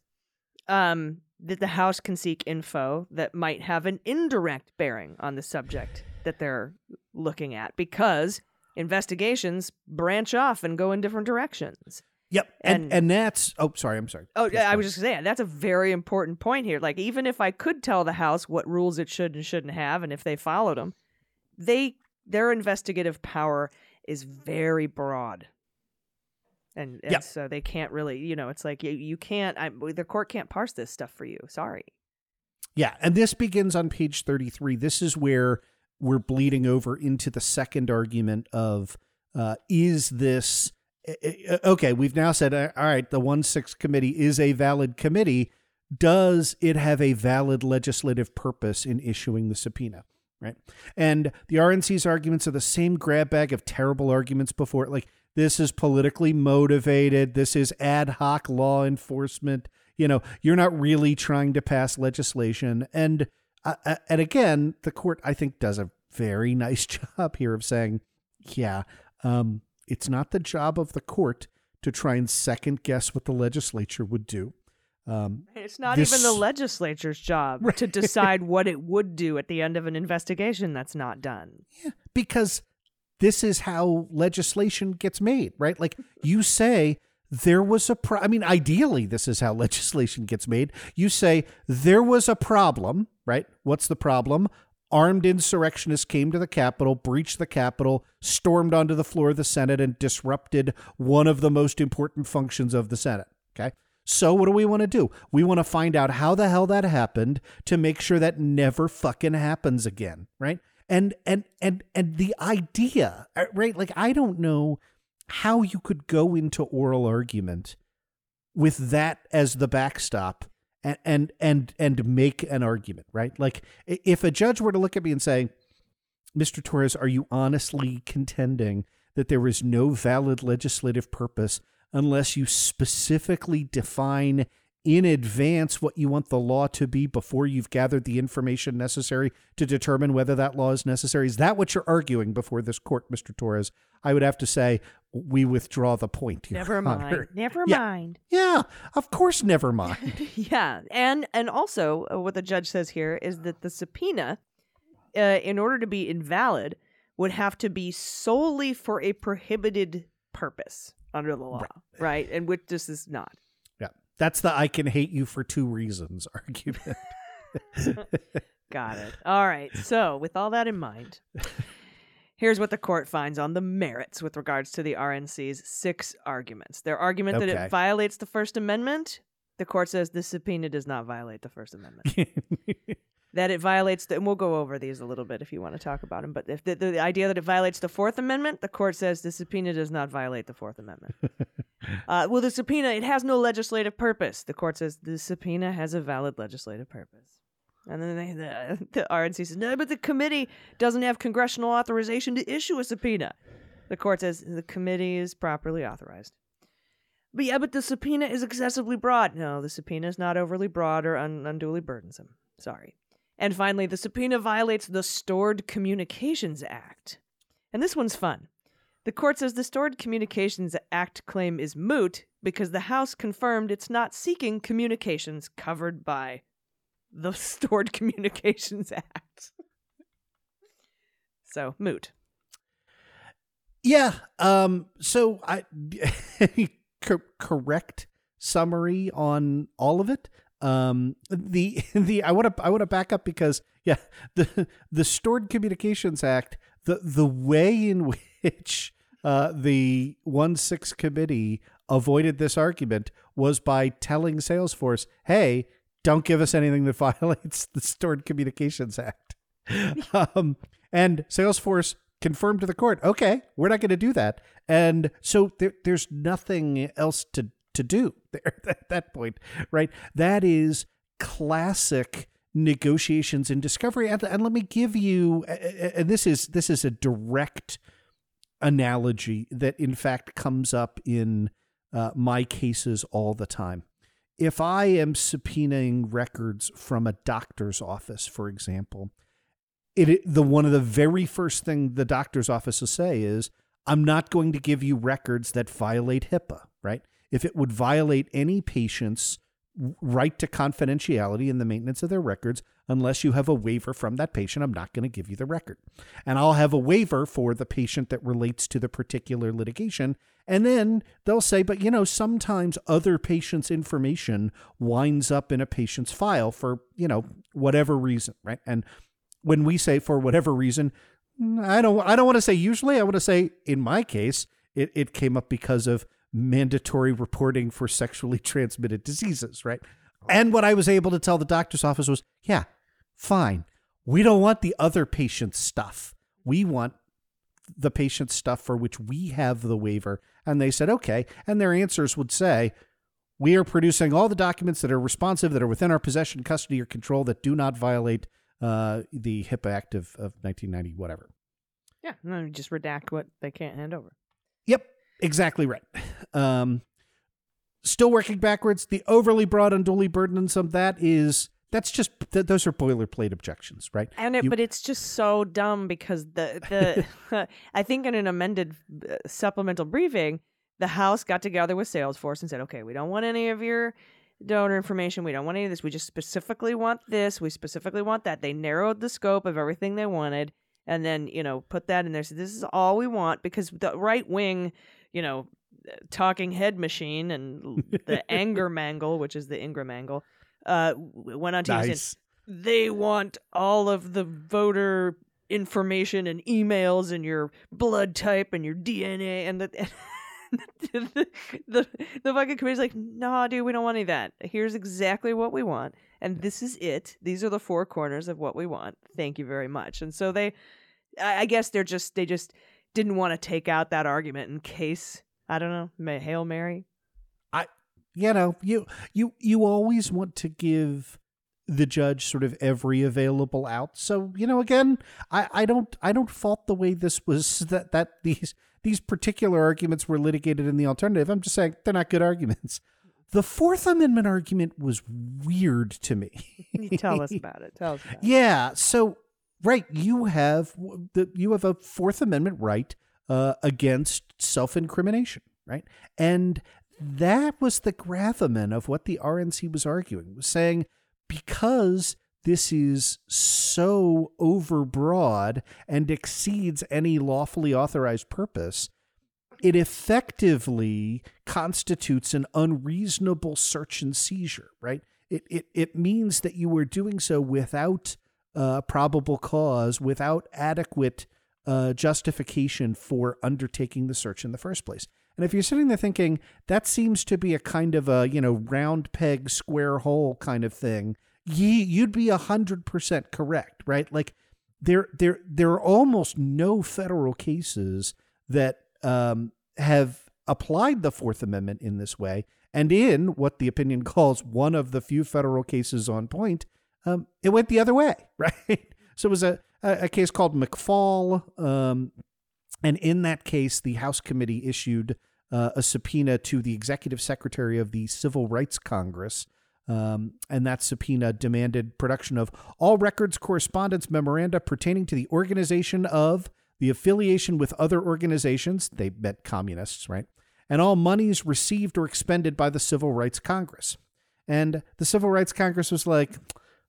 um, that the House can seek info that might have an indirect bearing on the subject that they're looking at because investigations branch off and go in different directions. Yep, and And- and that's. Oh, sorry. I'm sorry. Oh, Please yeah, I was just saying that's a very important point here. Like, even if I could tell the House what rules it should and shouldn't have, and if they followed them, they their investigative power is very broad, and, and Yeah. so they can't really, you know, it's like you, you can't. I, the court can't parse this stuff for you. Sorry. Yeah, and this begins on page 33. This is where we're bleeding over into the second argument of uh, is this uh, okay? We've now said, all right, the 1 6 committee is a valid committee. Does it have a valid legislative purpose in issuing the subpoena? Right. And the RNC's arguments are the same grab bag of terrible arguments before. Like, this is politically motivated. This is ad hoc law enforcement. You know, you're not really trying to pass legislation. And uh, uh, and again, the court I think does a very nice job here of saying, yeah, um, it's not the job of the court to try and second guess what the legislature would do. Um, It's not This- even the legislature's job to decide what it would do at the end of an investigation that's not done. Yeah, because this is how legislation gets made, right? Like you say, there was a pro- I mean, ideally, this is how legislation gets made. You say there was a problem, right? What's the problem? Armed insurrectionists came to the Capitol, breached the Capitol, stormed onto the floor of the Senate, and disrupted one of the most important functions of the Senate. Okay. So, what do we want to do? We want to find out how the hell that happened to make sure that never fucking happens again, right? And and and and the idea, uh, right? Like I don't know how you could go into oral argument with that as the backstop and and and and make an argument, right? Like if a judge were to look at me and say, "Mr. Torrez, are you honestly contending that there is no valid legislative purpose unless you specifically define in advance what you want the law to be before you've gathered the information necessary to determine whether that law is necessary? Is that what you're arguing before this court, Mr. Torrez? I would have to say we withdraw the point. Your Never Honor. mind. Never Yeah. mind. Yeah, of course, never mind. yeah, and and also uh, what the judge says here is that the subpoena, uh, in order to be invalid, would have to be solely for a prohibited purpose under the law, right? And which this is not. yeah, that's the I can hate you for two reasons argument. Got it. All right. So, with all that in mind, here's what the court finds on the merits with regards to the RNC's six arguments. Their argument that it violates the First Amendment, the court says the subpoena does not violate the First Amendment. that it violates the, and we'll go over these a little bit if you want to talk about them. But if the, the idea that it violates the Fourth Amendment, the court says the subpoena does not violate the Fourth Amendment. uh, well, the subpoena it has no legislative purpose. The court says the subpoena has a valid legislative purpose. And then they, the, the RNC says no, but the committee doesn't have congressional authorization to issue a subpoena. The court says the committee is properly authorized. But yeah, but the subpoena is excessively broad. No, the subpoena is not overly broad or un- unduly burdensome. Sorry. And finally, the subpoena violates the Stored Communications Act. And this one's fun. The court says the Stored Communications Act claim is moot because the House confirmed it's not seeking communications covered by the Stored Communications Act. so, moot. Yeah. Um. So I correct summary on all of it. Um. The the I want to I want to back up because yeah the the Stored Communications Act the the way in which uh the one six committee avoided this argument was by telling Salesforce, hey, don't give us anything that violates the Stored Communications Act. um, and Salesforce confirmed to the court, okay, we're not going to do that. And so there, there's nothing else to, to do there at that point, right? That is classic negotiations and discovery. And, and let me give you, and this is this is a direct analogy that in fact comes up in uh, my cases all the time. If I am subpoenaing records from a doctor's office, for example, it, the one of the very first thing the doctor's office will say is, "I'm not going to give you records that violate HIPAA." Right? If it would violate any patient's right to confidentiality in the maintenance of their records, unless you have a waiver from that patient, I'm not going to give you the record. And I'll have a waiver for the patient that relates to the particular litigation. And then they'll say, but you know, sometimes other patients' information winds up in a patient's file for, you know, whatever reason, right? And when we say for whatever reason, I don't I don't want to say usually, I want to say in my case, it, it came up because of mandatory reporting for sexually transmitted diseases, right? And what I was able to tell the doctor's office was, yeah, fine. We don't want the other patient's stuff. We want the patient's stuff for which we have the waiver. And they said, okay. And their answers would say, we are producing all the documents that are responsive, that are within our possession, custody, or control that do not violate uh, the HIPAA Act of, of 1990, whatever. Yeah, no, just redact what they can't hand over. Yep, exactly right. Um, still working backwards. The overly broad, unduly burdensome. That is that's just th- those are boilerplate objections, right? And it, You- but it's just so dumb because the the I think in an amended uh, supplemental briefing, the House got together with Salesforce and said, "Okay, we don't want any of your donor information. We don't want any of this. We just specifically want this. We specifically want that." They narrowed the scope of everything they wanted, and then you know put that in there. So this is all we want because the right wing, you know, talking head machine and the anger mangle, which is the Ingraham angle, uh, went on TV and said, they want all of the voter information and emails and your blood type and your DNA and the the, the, the fucking committee's like, nah, dude, we don't want any of that. Here's exactly what we want, and this is it. These are the four corners of what we want. Thank you very much. And so they, I I guess they're just they just didn't want to take out that argument in case I don't know, may hail mary. I you know, you you you always want to give the judge sort of every available out. So, you know, again, I, I don't I don't fault the way this was that that these these particular arguments were litigated in the alternative. I'm just saying they're not good arguments. the Fourth Amendment argument was weird to me. Tell us about it. Tell us about it. Yeah. So, right, you have the you have a Fourth Amendment right uh, against self-incrimination, right? And that was the gravamen of what the RNC was arguing, was saying because this is so overbroad and exceeds any lawfully authorized purpose, it effectively constitutes an unreasonable search and seizure, right? It, it, it means that you were doing so without uh, probable cause, without adequate uh, justification for undertaking the search in the first place. And if you're sitting there thinking that seems to be a kind of a you know round peg square hole kind of thing, ye, you'd be hundred percent correct, right? Like there there there are almost no federal cases that um, have applied the Fourth Amendment in this way, and in what the opinion calls one of the few federal cases on point, um, it went the other way, right? So it was a a, case called McPhaul. Um, and in that case, the House committee issued uh, a subpoena to the executive secretary of the Civil Rights Congress. Um, and that subpoena demanded production of all records, correspondence, memoranda pertaining to the organization of the affiliation with other organizations. They met communists, right? And all monies received or expended by the Civil Rights Congress. And the Civil Rights Congress was like,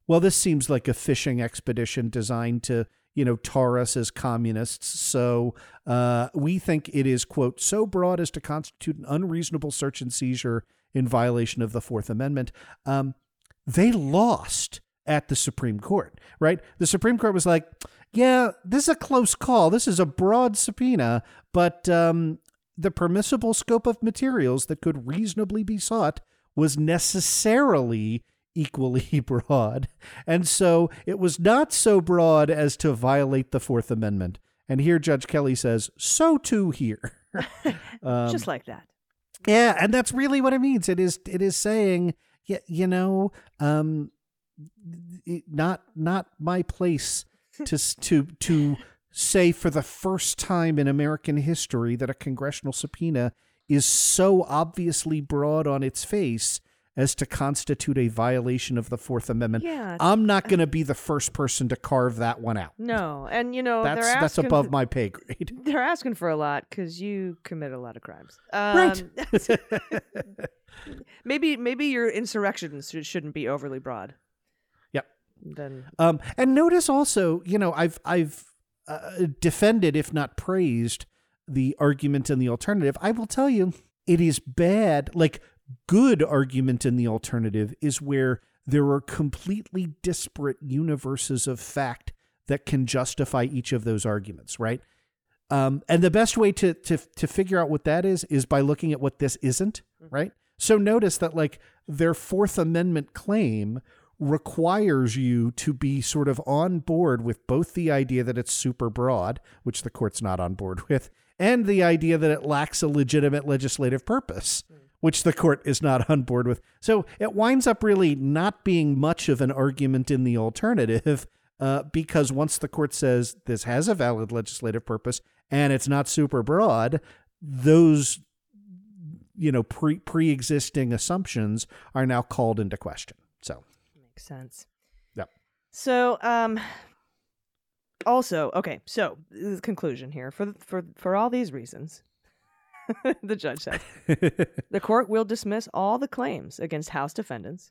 well, this seems like a fishing expedition designed to, you know, tar us as communists. So uh, we think it is, quote, so broad as to constitute an unreasonable search and seizure in violation of the Fourth Amendment. Um, they lost at the Supreme Court, right? The Supreme Court was like, yeah, this is a close call. This is a broad subpoena, but um, the permissible scope of materials that could reasonably be sought was necessarily equally broad. And so it was not so broad as to violate the Fourth Amendment. And here Judge Kelly says, so too here. um, Just like that. Yeah, and that's really what it means. It is it is saying, you know, um, not not my place to to to say for the first time in American history that a congressional subpoena is so obviously broad on its face as to constitute a violation of the Fourth Amendment. Yeah. I'm not going to be the first person to carve that one out. No, and you know that's they're that's above my pay grade. They're asking for a lot because you commit a lot of crimes. Um, Right. maybe maybe your insurrections shouldn't be overly broad. Yep. Then Um, and notice also, you know, I've I've uh, defended, if not praised, the argument and the alternative. I will tell you, it is bad. Like good argument in the alternative is where there are completely disparate universes of fact that can justify each of those arguments, right? Um, and the best way to to to figure out what that is is by looking at what this isn't, right? So notice that like their Fourth Amendment claim requires you to be sort of on board with both the idea that it's super broad, which the court's not on board with, and the idea that it lacks a legitimate legislative purpose, which the court is not on board with. So it winds up really not being much of an argument in the alternative. Uh, because once the court says this has a valid legislative purpose and it's not super broad, those you know pre pre-existing assumptions are now called into question. So makes sense. Yep. So um. Also, okay. So the conclusion here for for for all these reasons, the judge said the court will dismiss all the claims against House defendants,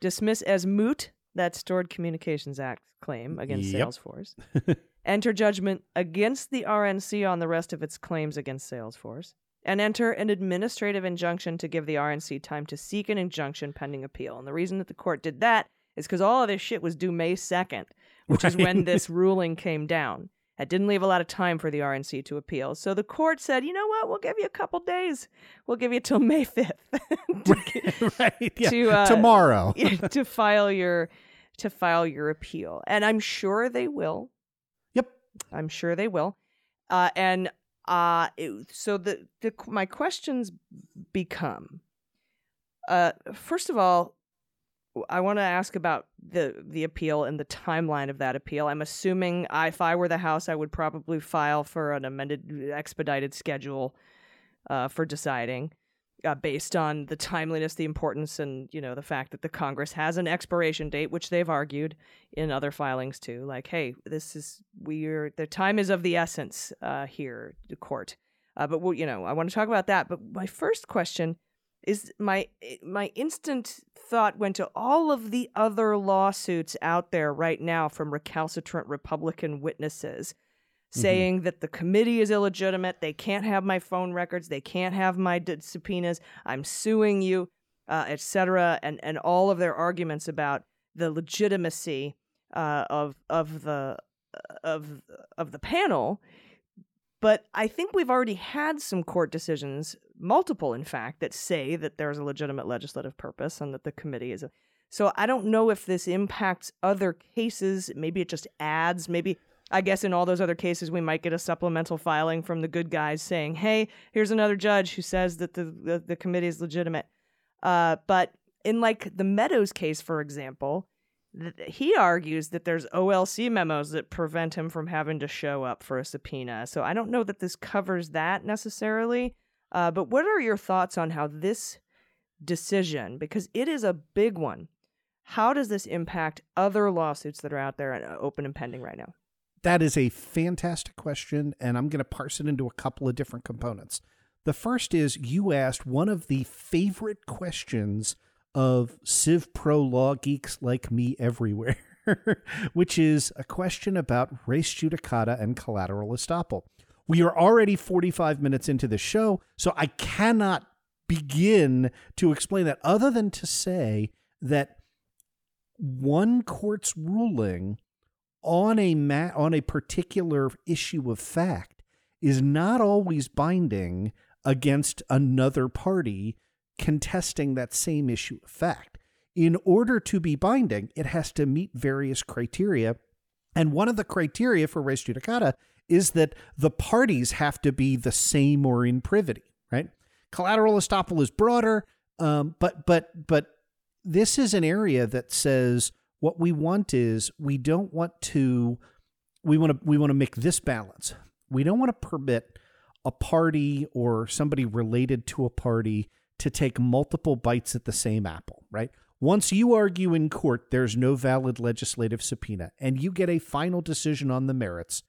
dismiss as moot that Stored Communications Act claim against Yep. Salesforce, enter judgment against the RNC on the rest of its claims against Salesforce, and enter an administrative injunction to give the RNC time to seek an injunction pending appeal. And the reason that the court did that is because all of this shit was due May 2nd, which is when this ruling came down. It didn't leave a lot of time for the RNC to appeal. So the court said, you know what? We'll give you a couple days. We'll give you till May 5th to, right. Yeah. to, uh, Tomorrow. to file your to file your appeal. And I'm sure they will. Yep. I'm sure they will. Uh, and uh, it- so the, the my questions become uh, first of all, I want to ask about the the appeal and the timeline of that appeal. I'm assuming if I were the House, I would probably file for an amended expedited schedule uh, for deciding. uh, based on the timeliness, the importance, and you know the fact that the Congress has an expiration date, which they've argued in other filings too. Like, hey, this is we're the time is of the essence uh, here, the court. Uh, but we'll, you know, I want to talk about that. But my first question is my my instant thought went to all of the other lawsuits out there right now from recalcitrant Republican witnesses Mm-hmm. saying mm-hmm. that the committee is illegitimate. They can't have my phone records. They can't have my d- subpoenas. I'm suing you, uh, etc. And and all of their arguments about the legitimacy uh, of of the of of the panel. But I think we've already had some court decisions, multiple in fact, that say that there's a legitimate legislative purpose and that the committee is a. So I don't know if this impacts other cases. Maybe it just adds. Maybe I guess in all those other cases, we might get a supplemental filing from the good guys saying, hey, here's another judge who says that the, the, the committee is legitimate. Uh, but in like the Meadows case, for example, he argues that there's OLC memos that prevent him from having to show up for a subpoena. So I don't know that this covers that necessarily. Uh, but what are your thoughts on how this decision, because it is a big one, how does this impact other lawsuits that are out there and uh, open and pending right now? That is a fantastic question, and I'm going to parse it into a couple of different components. The first is you asked one of the favorite questions of Civ Pro law geeks like me everywhere, which is a question about res judicata and collateral estoppel. We are already 45 minutes into the show, so I cannot begin to explain that other than to say that one court's ruling on a ma- on a particular issue of fact is not always binding against another party contesting that same issue of fact. In order to be binding, it has to meet various criteria. And one of the criteria for res judicata is that the parties have to be the same or in privity, right? Collateral estoppel is broader, um, but but but this is an area that says what we want is we don't want to we want to we want to make this balance. We don't want to permit a party or somebody related to a party to take multiple bites at the same apple, right? Once you argue in court there's no valid legislative subpoena and you get a final decision on the merits,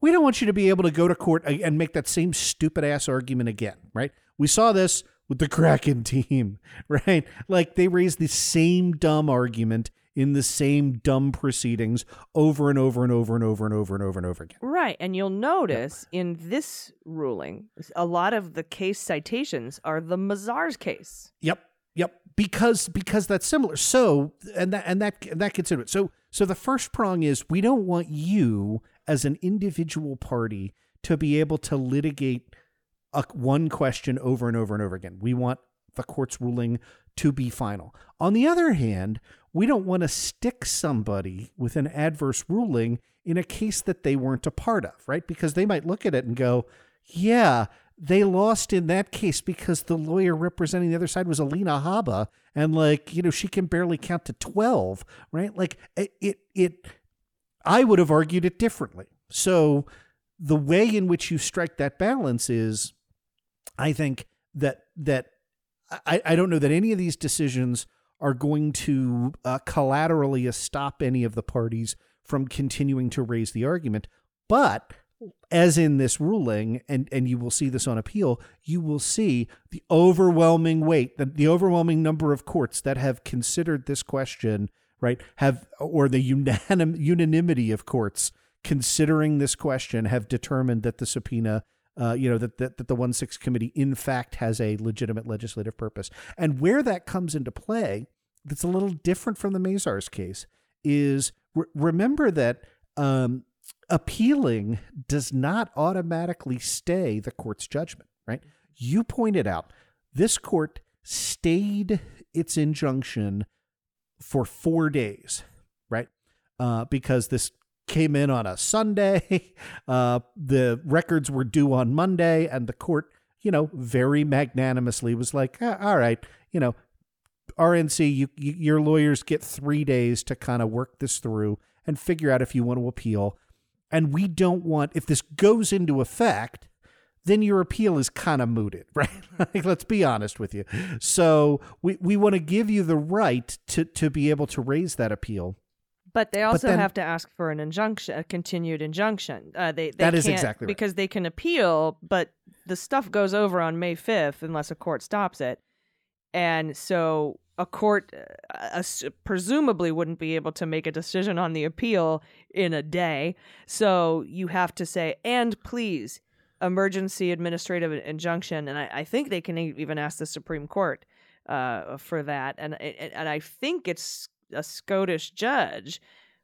we don't want you to be able to go to court and make that same stupid ass argument again, right? We saw this with the Kraken team, right? Like they raised the same dumb argument in the same dumb proceedings over and over and over and over and over and over and over again. Right. And you'll notice yep. in this ruling, a lot of the case citations are the Mazars case. Yep. Yep. Because because that's similar. So and that and that and that gets into it. So so the first prong is we don't want you as an individual party to be able to litigate a, one question over and over and over again. We want the court's ruling to be final. On the other hand, we don't want to stick somebody with an adverse ruling in a case that they weren't a part of, right? Because they might look at it and go, yeah, they lost in that case because the lawyer representing the other side was Alina Habba and like, you know, she can barely count to 12, right? Like it it, it I would have argued it differently. So the way in which you strike that balance is I think that that I, I don't know that any of these decisions are going to uh, collaterally stop any of the parties from continuing to raise the argument. But as in this ruling, and, and you will see this on appeal, you will see the overwhelming weight, the, the overwhelming number of courts that have considered this question, right, have, or the unanim, unanimity of courts considering this question have determined that the subpoena uh, you know that, that that the one six committee in fact has a legitimate legislative purpose, and where that comes into play, that's a little different from the Mazars case. Is re- remember that um, appealing does not automatically stay the court's judgment. Right? You pointed out this court stayed its injunction for four days, right? Uh, because this came in on a Sunday. Uh, the records were due on Monday, and the court, you know, very magnanimously was like, ah, "All right, you know, RNC, you, you, your lawyers get three days to kind of work this through and figure out if you want to appeal." And we don't want if this goes into effect, then your appeal is kind of mooted, right? like, let's be honest with you. So we, we want to give you the right to, to be able to raise that appeal. But they also then- have to ask for an injunction, a continued injunction. Uh, they, they That is exactly right. because they can appeal, but the stuff goes over on May fifth unless a court stops it, and so a court uh, presumably wouldn't be able to make a decision on the appeal in a day. So you have to say, and please, emergency administrative injunction, and I, I think they can even ask the Supreme Court uh, for that, and and I think it's a Scottish judge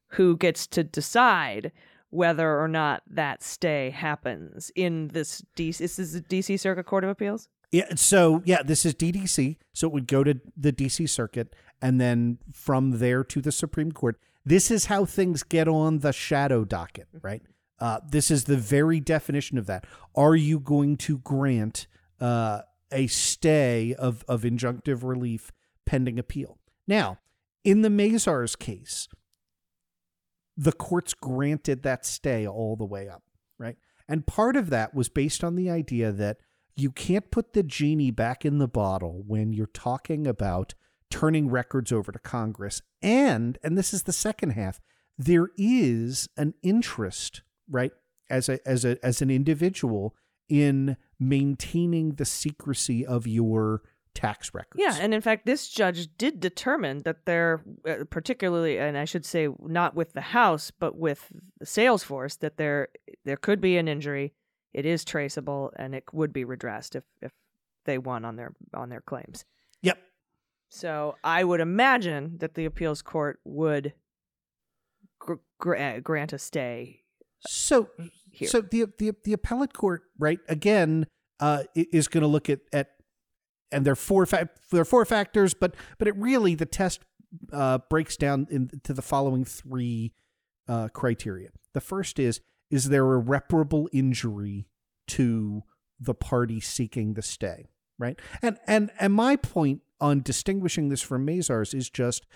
who gets to decide whether or not that stay happens in this DC. This is the DC Circuit Court of Appeals. Yeah. So yeah, this is DDC. So it would go to the DC Circuit and then from there to the Supreme Court. This is how things get on the shadow docket, right? Uh, this is the very definition of that. Are you going to grant uh, a stay of, of injunctive relief pending appeal? Now, in the Mazars case, the courts granted that stay all the way up, right? And part of that was based on the idea that you can't put the genie back in the bottle when you're talking about turning records over to Congress. And, and this is the second half, there is an interest, right, as a as a as an individual in maintaining the secrecy of your tax records. Yeah, and in fact, this judge did determine that there, uh, particularly, and I should say, not with the House, but with the Salesforce, that there there could be an injury. It is traceable, and it would be redressed if if they won on their on their claims. Yep. So I would imagine that the appeals court would gr- gr- uh, grant a stay. So, Here. so the the the appellate court, right? Again, uh, is going to look at at, and there are four fa- there are four factors, but but it really the test uh, breaks down into the following three uh, criteria. The first is is there irreparable injury to the party seeking the stay, right? And and and my point on distinguishing this from Mazars is just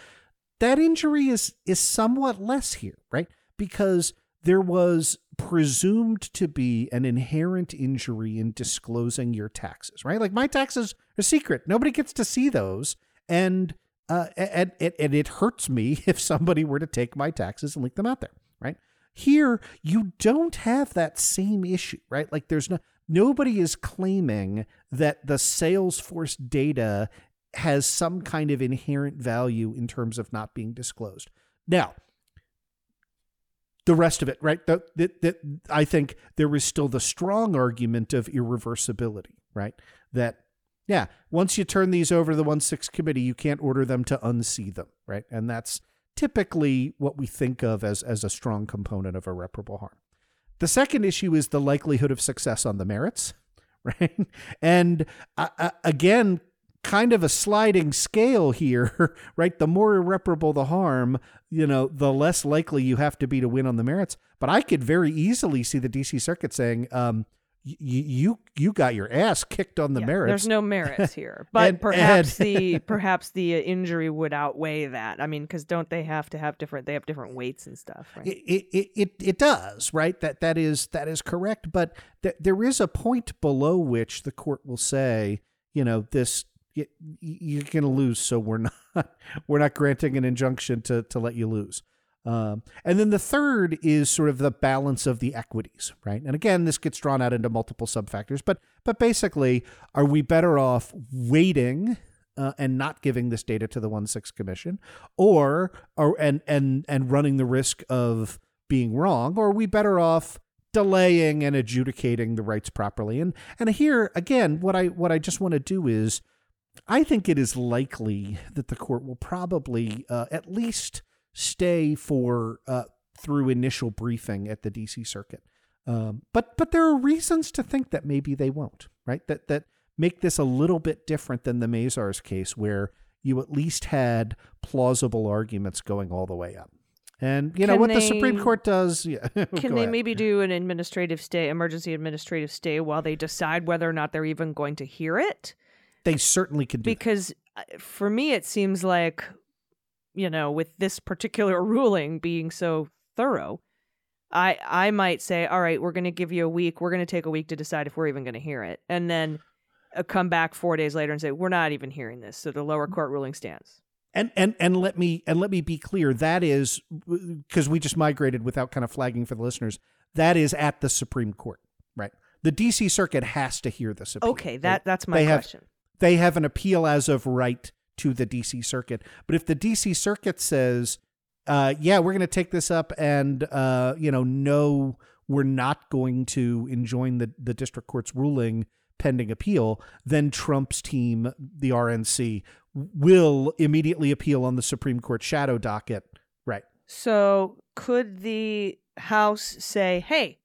that injury is is somewhat less here, right? Because there was presumed to be an inherent injury in disclosing your taxes, right? Like my taxes are secret; nobody gets to see those, and uh, and, and, and it hurts me if somebody were to take my taxes and leak them out there, right? Here, you don't have that same issue, right? Like there's no nobody is claiming that the Salesforce data has some kind of inherent value in terms of not being disclosed. Now, the rest of it, right? That that that I think there is still the strong argument of irreversibility, right? That yeah, once you turn these over to the one six committee, you can't order them to unsee them, right? And that's typically what we think of as as a strong component of irreparable harm. The second issue is the likelihood of success on the merits, right? And uh, uh, again, kind of a sliding scale here, right? The more irreparable the harm, you know, the less likely you have to be to win on the merits. But I could very easily see the DC Circuit saying, um, y- you you got your ass kicked on the Yeah, merits. There's no merits here, but And- perhaps and- the perhaps the uh, injury would outweigh that. I mean, because don't they have to have different? They have different weights and stuff, right? It, it it it does right that that is that is correct but th- there is a point below which the court will say you know this y- y- you're going to lose so we're not we're not granting an injunction to to let you lose um, and then the third is sort of the balance of the equities right? And again this gets drawn out into multiple subfactors but but basically are we better off waiting uh, and not giving this data to the one six commission, or or and and and running the risk of being wrong, or are we better off delaying and adjudicating the rights properly? And and here again, what I what I just want to do is, I think it is likely that the court will probably uh, at least stay for uh, through initial briefing at the DC Circuit. Um, but but there are reasons to think that maybe they won't, right? That that make this a little bit different than the Mazars case, where you at least had plausible arguments going all the way up. And you know Can what the Supreme Court does? Yeah, Can they ahead. maybe do an administrative stay, emergency administrative stay, while they decide whether or not they're even going to hear it? They certainly could do. Because uh, for me, it seems like, you know, with this particular ruling being so thorough, I I might say, all right, we're going to give you a week. We're going to take a week to decide if we're even going to hear it, and then uh, come back four days later and say we're not even hearing this. So the lower court ruling stands. And and and let me and let me be clear. That is because we just migrated without kind of flagging for the listeners. That is at the Supreme Court, right? The D.C. Circuit has to hear this appeal. Okay, that that's my they have- question. they have an appeal as of right to the DC Circuit. But if the DC Circuit says, uh, "Yeah, we're going to take this up," and uh, you know, no, we're not going to enjoin the the district court's ruling pending appeal, then Trump's team, the RNC, will immediately appeal on the Supreme Court shadow docket. Right. So could the House say, "Hey,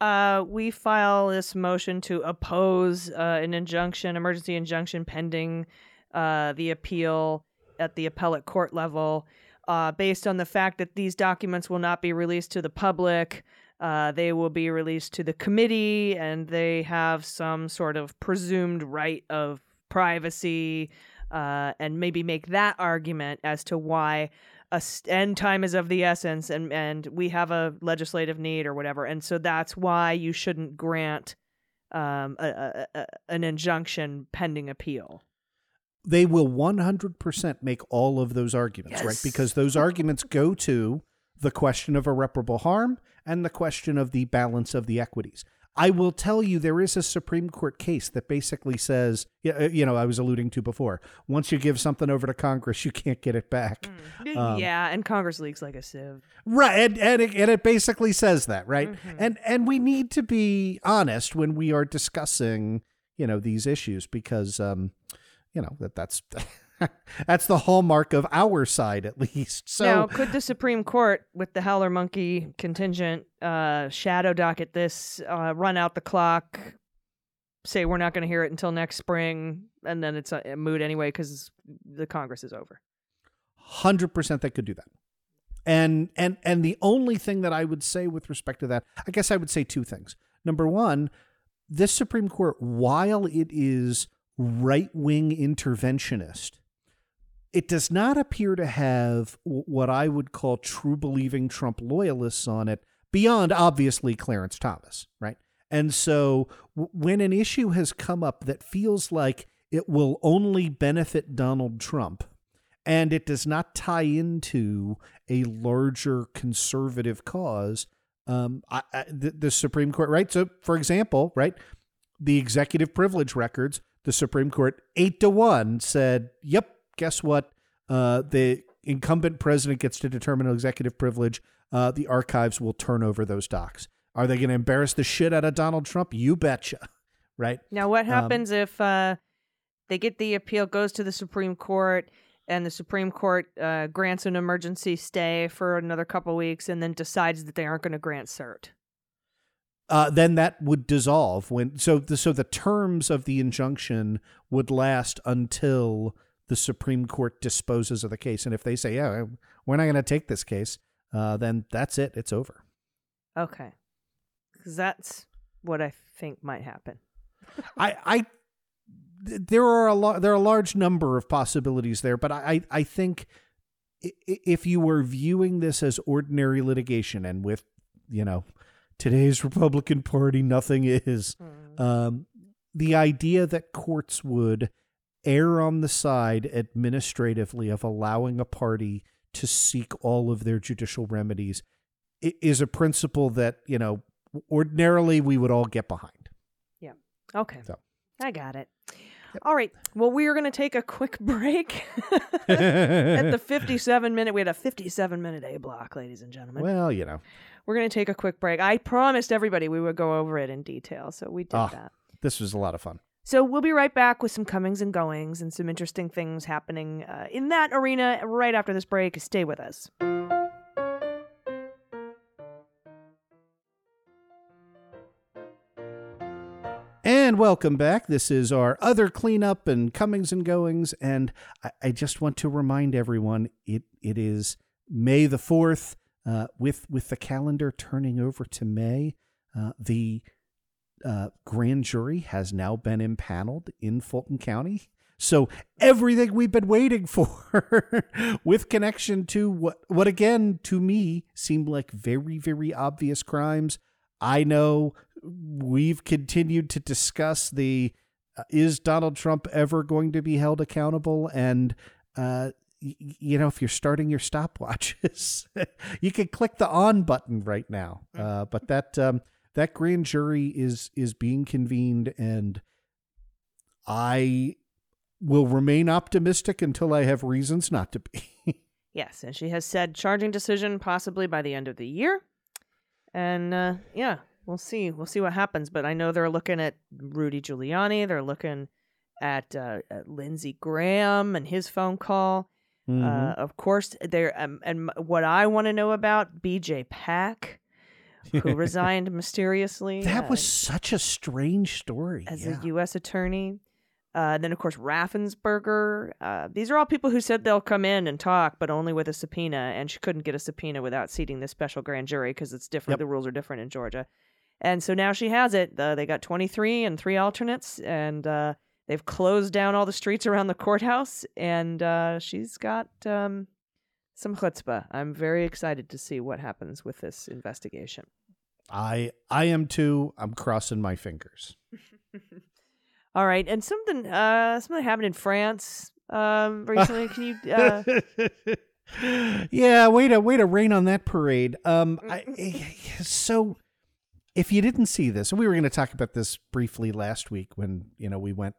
uh, we file this motion to oppose uh, an injunction, emergency injunction pending uh, the appeal at the appellate court level, uh, based on the fact that these documents will not be released to the public." Uh, they will be released to the committee, and they have some sort of presumed right of privacy, uh, and maybe make that argument as to why a st- end time is of the essence and and we have a legislative need or whatever and so that's why you shouldn't grant um a, a, a, an injunction pending appeal they will 100% make all of those arguments, right? Because those arguments go to the question of irreparable harm and the question of the balance of the equities. I will tell you, there is a Supreme Court case that basically says, uh, you know, I was alluding to before, once you give something over to Congress, you can't get it back. Um, yeah and congress leaks like a sieve Right, and and it, and it basically says that, right? Mm-hmm. And and we need to be honest when we are discussing, you know, these issues because, um, you know, that that's that's the hallmark of our side at least. So now could the supreme court with the howler monkey contingent uh shadow docket this uh run out the clock say we're not going to hear it until next spring and then it's a, a moot anyway because the congress is over hundred percent they could do that. And and and the only thing that I would say with respect to that, I guess I would say two things. Number one, this Supreme Court, while it is right wing interventionist, it does not appear to have what I would call true believing Trump loyalists on it, beyond obviously Clarence Thomas, right? And so when an issue has come up that feels like it will only benefit Donald Trump, and it does not tie into a larger conservative cause. Um, I, I, the, the Supreme Court, right? So, for example, right, the executive privilege records, the Supreme Court eight to one said, "Yep, guess what? Uh, the incumbent president gets to determine executive privilege. Uh, the archives will turn over those docs. Are they going to embarrass the shit out of Donald Trump? You betcha, right? Now, what Um, happens if uh, they get the appeal, goes to the Supreme Court, and the Supreme Court uh, grants an emergency stay for another couple weeks, and then decides that they aren't going to grant cert? Uh, then that would dissolve when so the, so the terms of the injunction would last until the Supreme Court disposes of the case. And if they say, "Yeah, we're not going to take this case," uh, then that's it. It's over. Okay, because that's what I think might happen. I, I, there are a lot, there are a large number of possibilities there, but I, I I think if you were viewing this as ordinary litigation, and with, you know, today's Republican Party, nothing is. Um, the idea that courts would err on the side administratively of allowing a party to seek all of their judicial remedies is a principle that you know ordinarily we would all get behind. Yeah. Okay, So. I got it. All right. Well, we are going to take a quick break at the 57 minute. We had a 57 minute A block, ladies and gentlemen. Well, you know, We're going to take a quick break. I promised everybody we would go over it in detail, so we did Ah. that. this was a lot of fun. So we'll be right back with some comings and goings and some interesting things happening uh, in that arena right after this break. Stay with us. And welcome back. This is our other cleanup and comings and goings. And I, I just want to remind everyone it it is May the fourth. Uh, with with the calendar turning over to May, uh, the uh, grand jury has now been impaneled in Fulton County. So everything we've been waiting for with connection to what what again to me seemed like very very obvious crimes. I know we've continued to discuss the uh, is Donald Trump ever going to be held accountable and uh you know, if you're starting your stopwatches, you can click the on button right now. Uh, but that um, that grand jury is is being convened, and I will remain optimistic until I have reasons not to be. yes, and she has said charging decision possibly by the end of the year, and uh, yeah, we'll see. We'll see what happens. But I know they're looking at Rudy Giuliani. They're looking at, uh, at Lindsey Graham and his phone call. Mm-hmm. Uh, of course, there um, and what I want to know about BJay Pak, who resigned mysteriously. That uh, was such a strange story as yeah. a U.S. attorney. Uh, then, of course, Raffensperger. Uh, these are all people who said they'll come in and talk, but only with a subpoena. And she couldn't get a subpoena without seating this special grand jury because it's different. Yep. The rules are different in Georgia. And so now she has it. Uh, they got 23 and three alternates. And uh, They've closed down all the streets around the courthouse, and uh, she's got um, some chutzpah. I'm very excited to see what happens with this investigation. I I am too. I'm crossing my fingers. all right, and something uh, something happened in France um, recently. Can you? Uh... yeah, way to way to rain on that parade. Um, I, eh, so if you didn't see this, and we were going to talk about this briefly last week when you know we went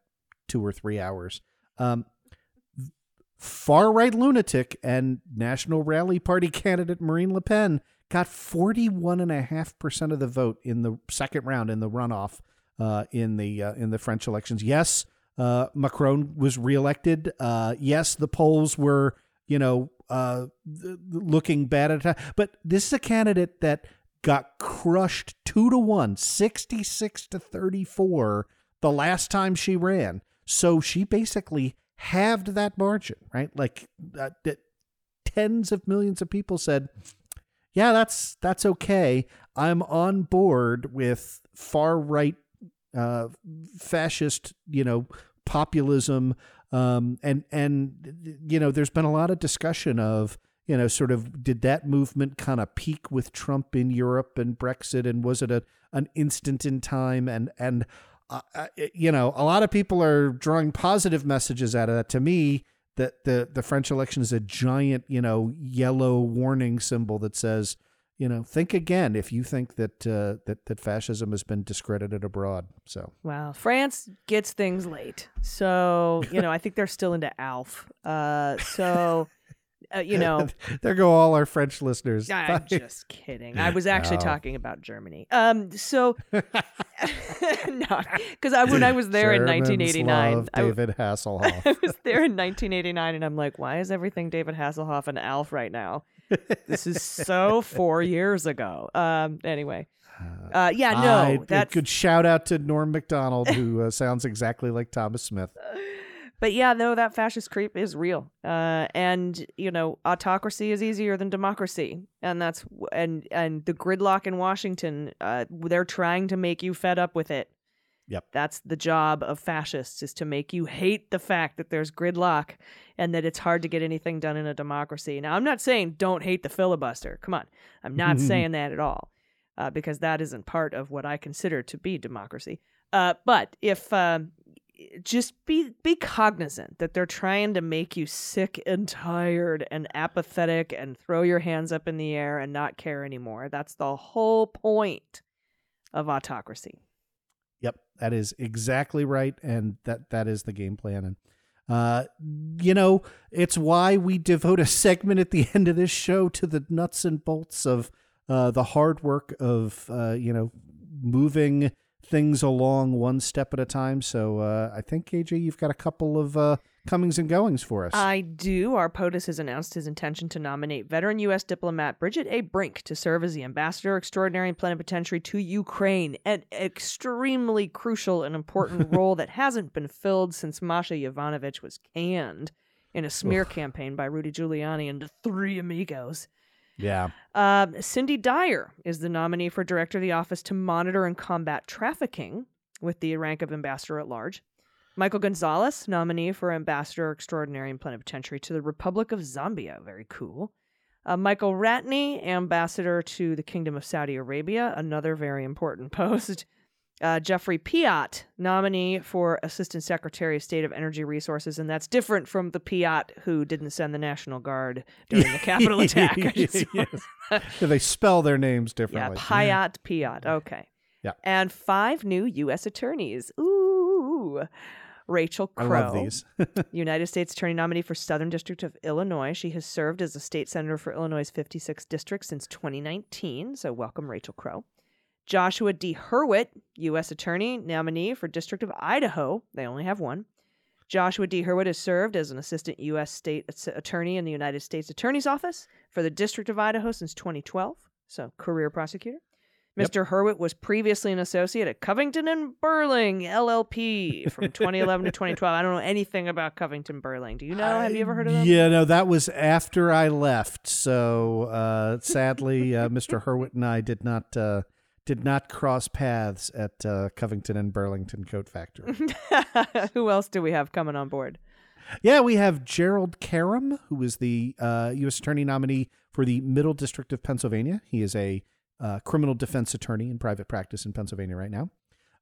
two or three hours. Um, far right lunatic and National Rally Party candidate Marine Le Pen got 41.5% of the vote in the second round in the runoff uh, in the uh, in the French elections. Yes, uh, Macron was reelected. Uh, yes, the polls were, you know, uh, looking bad at time. But this is a candidate that got crushed two to one, 66 to 34 the last time she ran. So she basically halved that margin, right? Like uh, that tens of millions of people said, "Yeah, that's that's okay. I'm on board with far right uh, fascist, you know, populism." Um, and and you know, there's been a lot of discussion of you know, sort of did that movement kind of peak with Trump in Europe and Brexit, and was it a an instant in time? And and uh, you know, a lot of people are drawing positive messages out of that. To me, that the the French election is a giant, you know, yellow warning symbol that says, you know, think again if you think that uh, that that fascism has been discredited abroad. So, well, France gets things late, so you know, I think they're still into Alf. Uh, so uh, you know, there go all our French listeners. I'm just kidding. I was actually no. talking about Germany. Um, so no, because I, when I was there Germans in 1989, David Hasselhoff. I was there in 1989, and I'm like, why is everything David Hasselhoff and Alf right now? This is so four years ago. Um, anyway. Uh, yeah, no. I, that's good. Shout out to Norm Macdonald, who uh, sounds exactly like Thomas Smith. But yeah, no, that fascist creep is real. Uh, and you know, autocracy is easier than democracy, and that's and and the gridlock in Washington, uh, they're trying to make you fed up with it. Yep. That's the job of fascists is to make you hate the fact that there's gridlock and that it's hard to get anything done in a democracy. Now, I'm not saying don't hate the filibuster. Come on. I'm not saying that at all. Uh, because that isn't part of what I consider to be democracy. Uh, but if um, just be be cognizant that they're trying to make you sick and tired and apathetic and throw your hands up in the air and not care anymore. That's the whole point of autocracy. That is exactly right and that that is the game plan and uh, you know, it's why we devote a segment at the end of this show to the nuts and bolts of uh, the hard work of, uh, you know, moving things along one step at a time. So uh, I think AJ, you've got a couple of uh, comings and goings for us. I do. Our POTUS has announced his intention to nominate veteran U.S. diplomat Bridget A. Brink to serve as the ambassador extraordinary and plenipotentiary to Ukraine, an extremely crucial and important role that hasn't been filled since Masha Yovanovitch was canned in a smear Oof. campaign by Rudy Giuliani and the Three Amigos. Yeah. Uh, Cindy Dyer is the nominee for director of the Office to Monitor and Combat Trafficking with the rank of ambassador at large. Michael Gonzalez, nominee for Ambassador Extraordinary and Plenipotentiary to the Republic of Zambia. Very cool. Uh, Michael Ratney, Ambassador to the Kingdom of Saudi Arabia. Another very important post. Uh, Geoffrey Pyatt, nominee for Assistant Secretary of State of Energy Resources, and that's different from the Piatt who didn't send the National Guard during the Capitol attack. Yes. Yeah, they spell their names Yeah, differently. Piatt, Piatt. Okay. Yeah. And five new U.S. attorneys. Ooh. Rachelle Crowe. United States Attorney nominee for Southern District of Illinois. She has served as a state senator for Illinois' 56th district since 2019. So welcome, Rachelle Crowe. Joshua D. Hurwitz, U.S. Attorney nominee for District of Idaho. They only have one. Joshua D. Hurwitz has served as an assistant U.S. state attorney in the United States Attorney's Office for the District of Idaho since 2012. So, career prosecutor. Yep. Mr. Hurwitz was previously an associate at Covington and Burling LLP from 2011 to 2012. I don't know anything about Covington Burling. Do you know? Have you ever heard of them? Yeah, no, that was after I left. So uh, sadly, uh, Mr. Hurwitz and I did not uh, did not cross paths at uh, Covington and Burlington Coat Factory. Who else do we have coming on board? yeah, we have Gerald Karam, who is the uh, U.S. Attorney nominee for the Middle District of Pennsylvania. He is a uh, criminal defense attorney in private practice in Pennsylvania right now.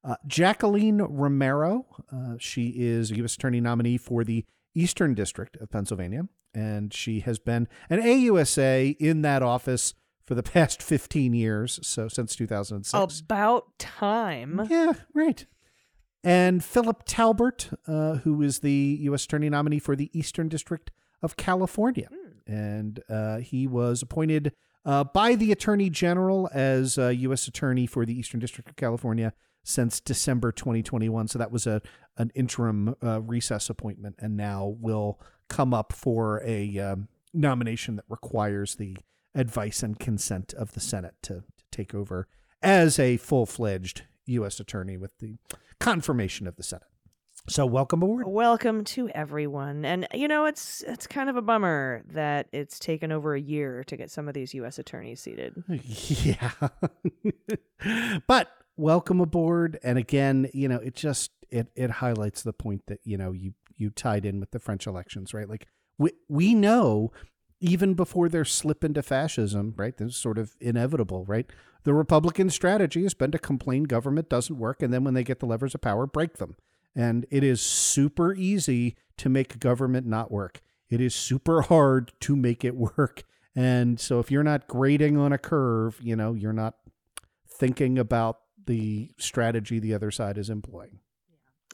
Uh, Jacqueline Romero, uh, she is a U.S. Attorney nominee for the Eastern District of Pennsylvania, and she has been an AUSA in that office for the past 15 years, so since 2006. About time. Yeah, right. And Phillip Talbert, uh, who is the U.S. Attorney nominee for the Eastern District of California. And uh, he was appointed uh, by the Attorney General as U.S. Attorney for the Eastern District of California since December 2021. So that was a an interim uh, recess appointment, and now will come up for a um, nomination that requires the advice and consent of the Senate to, to take over as a full fledged U.S. Attorney with the confirmation of the Senate. So welcome aboard. Welcome to everyone. And you know, it's it's kind of a bummer that it's taken over a year to get some of these US attorneys seated. Yeah. but welcome aboard. And again, you know, it just it it highlights the point that, you know, you you tied in with the French elections, right? Like we we know even before their slip into fascism, right? This is sort of inevitable, right? The Republican strategy has been to complain government doesn't work, and then when they get the levers of power, break them. And it is super easy to make government not work. It is super hard to make it work. And so if you're not grading on a curve, you know, you're not thinking about the strategy the other side is employing.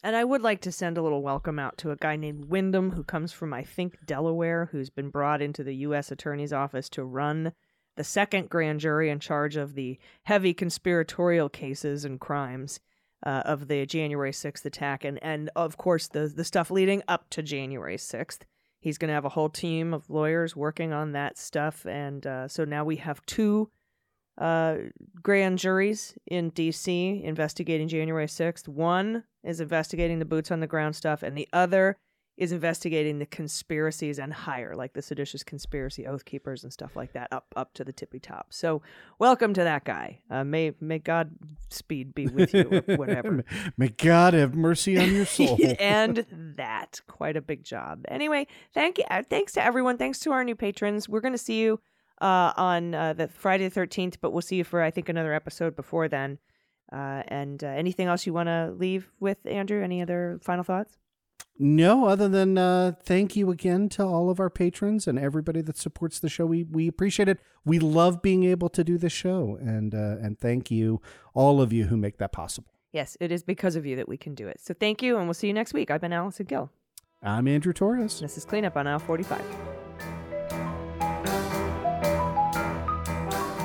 And I would like to send a little welcome out to a guy named Windom who comes from, I think, Delaware, who's been brought into the U.S. Attorney's Office to run the second grand jury in charge of the heavy conspiratorial cases and crimes uh, of the January 6th attack. And, and of course, the, the stuff leading up to January 6th. He's going to have a whole team of lawyers working on that stuff. And uh, so now we have two uh, grand juries in D.C. investigating January 6th. One is investigating the boots on the ground stuff, and the other is investigating the conspiracies and higher, like the seditious conspiracy, oath keepers, and stuff like that, up up to the tippy top. So, welcome to that guy. Uh, may may God speed be with you, or whatever. May God have mercy on your soul. and that quite a big job. Anyway, thank you. uh, Thanks to everyone. Thanks to our new patrons. We're going to see you uh, on uh, the Friday the thirteenth, but we'll see you for I think another episode before then. Uh, and uh, anything else you want to leave with, Andrew? Any other final thoughts? No, other than uh, thank you again to all of our patrons and everybody that supports the show. We we appreciate it. We love being able to do this show, and uh, and thank you all of you who make that possible. Yes, it is because of you that we can do it. So thank you, and we'll see you next week. I've been Allison Gill. I'm Andrew Torrez. This is Cleanup on Aisle 45.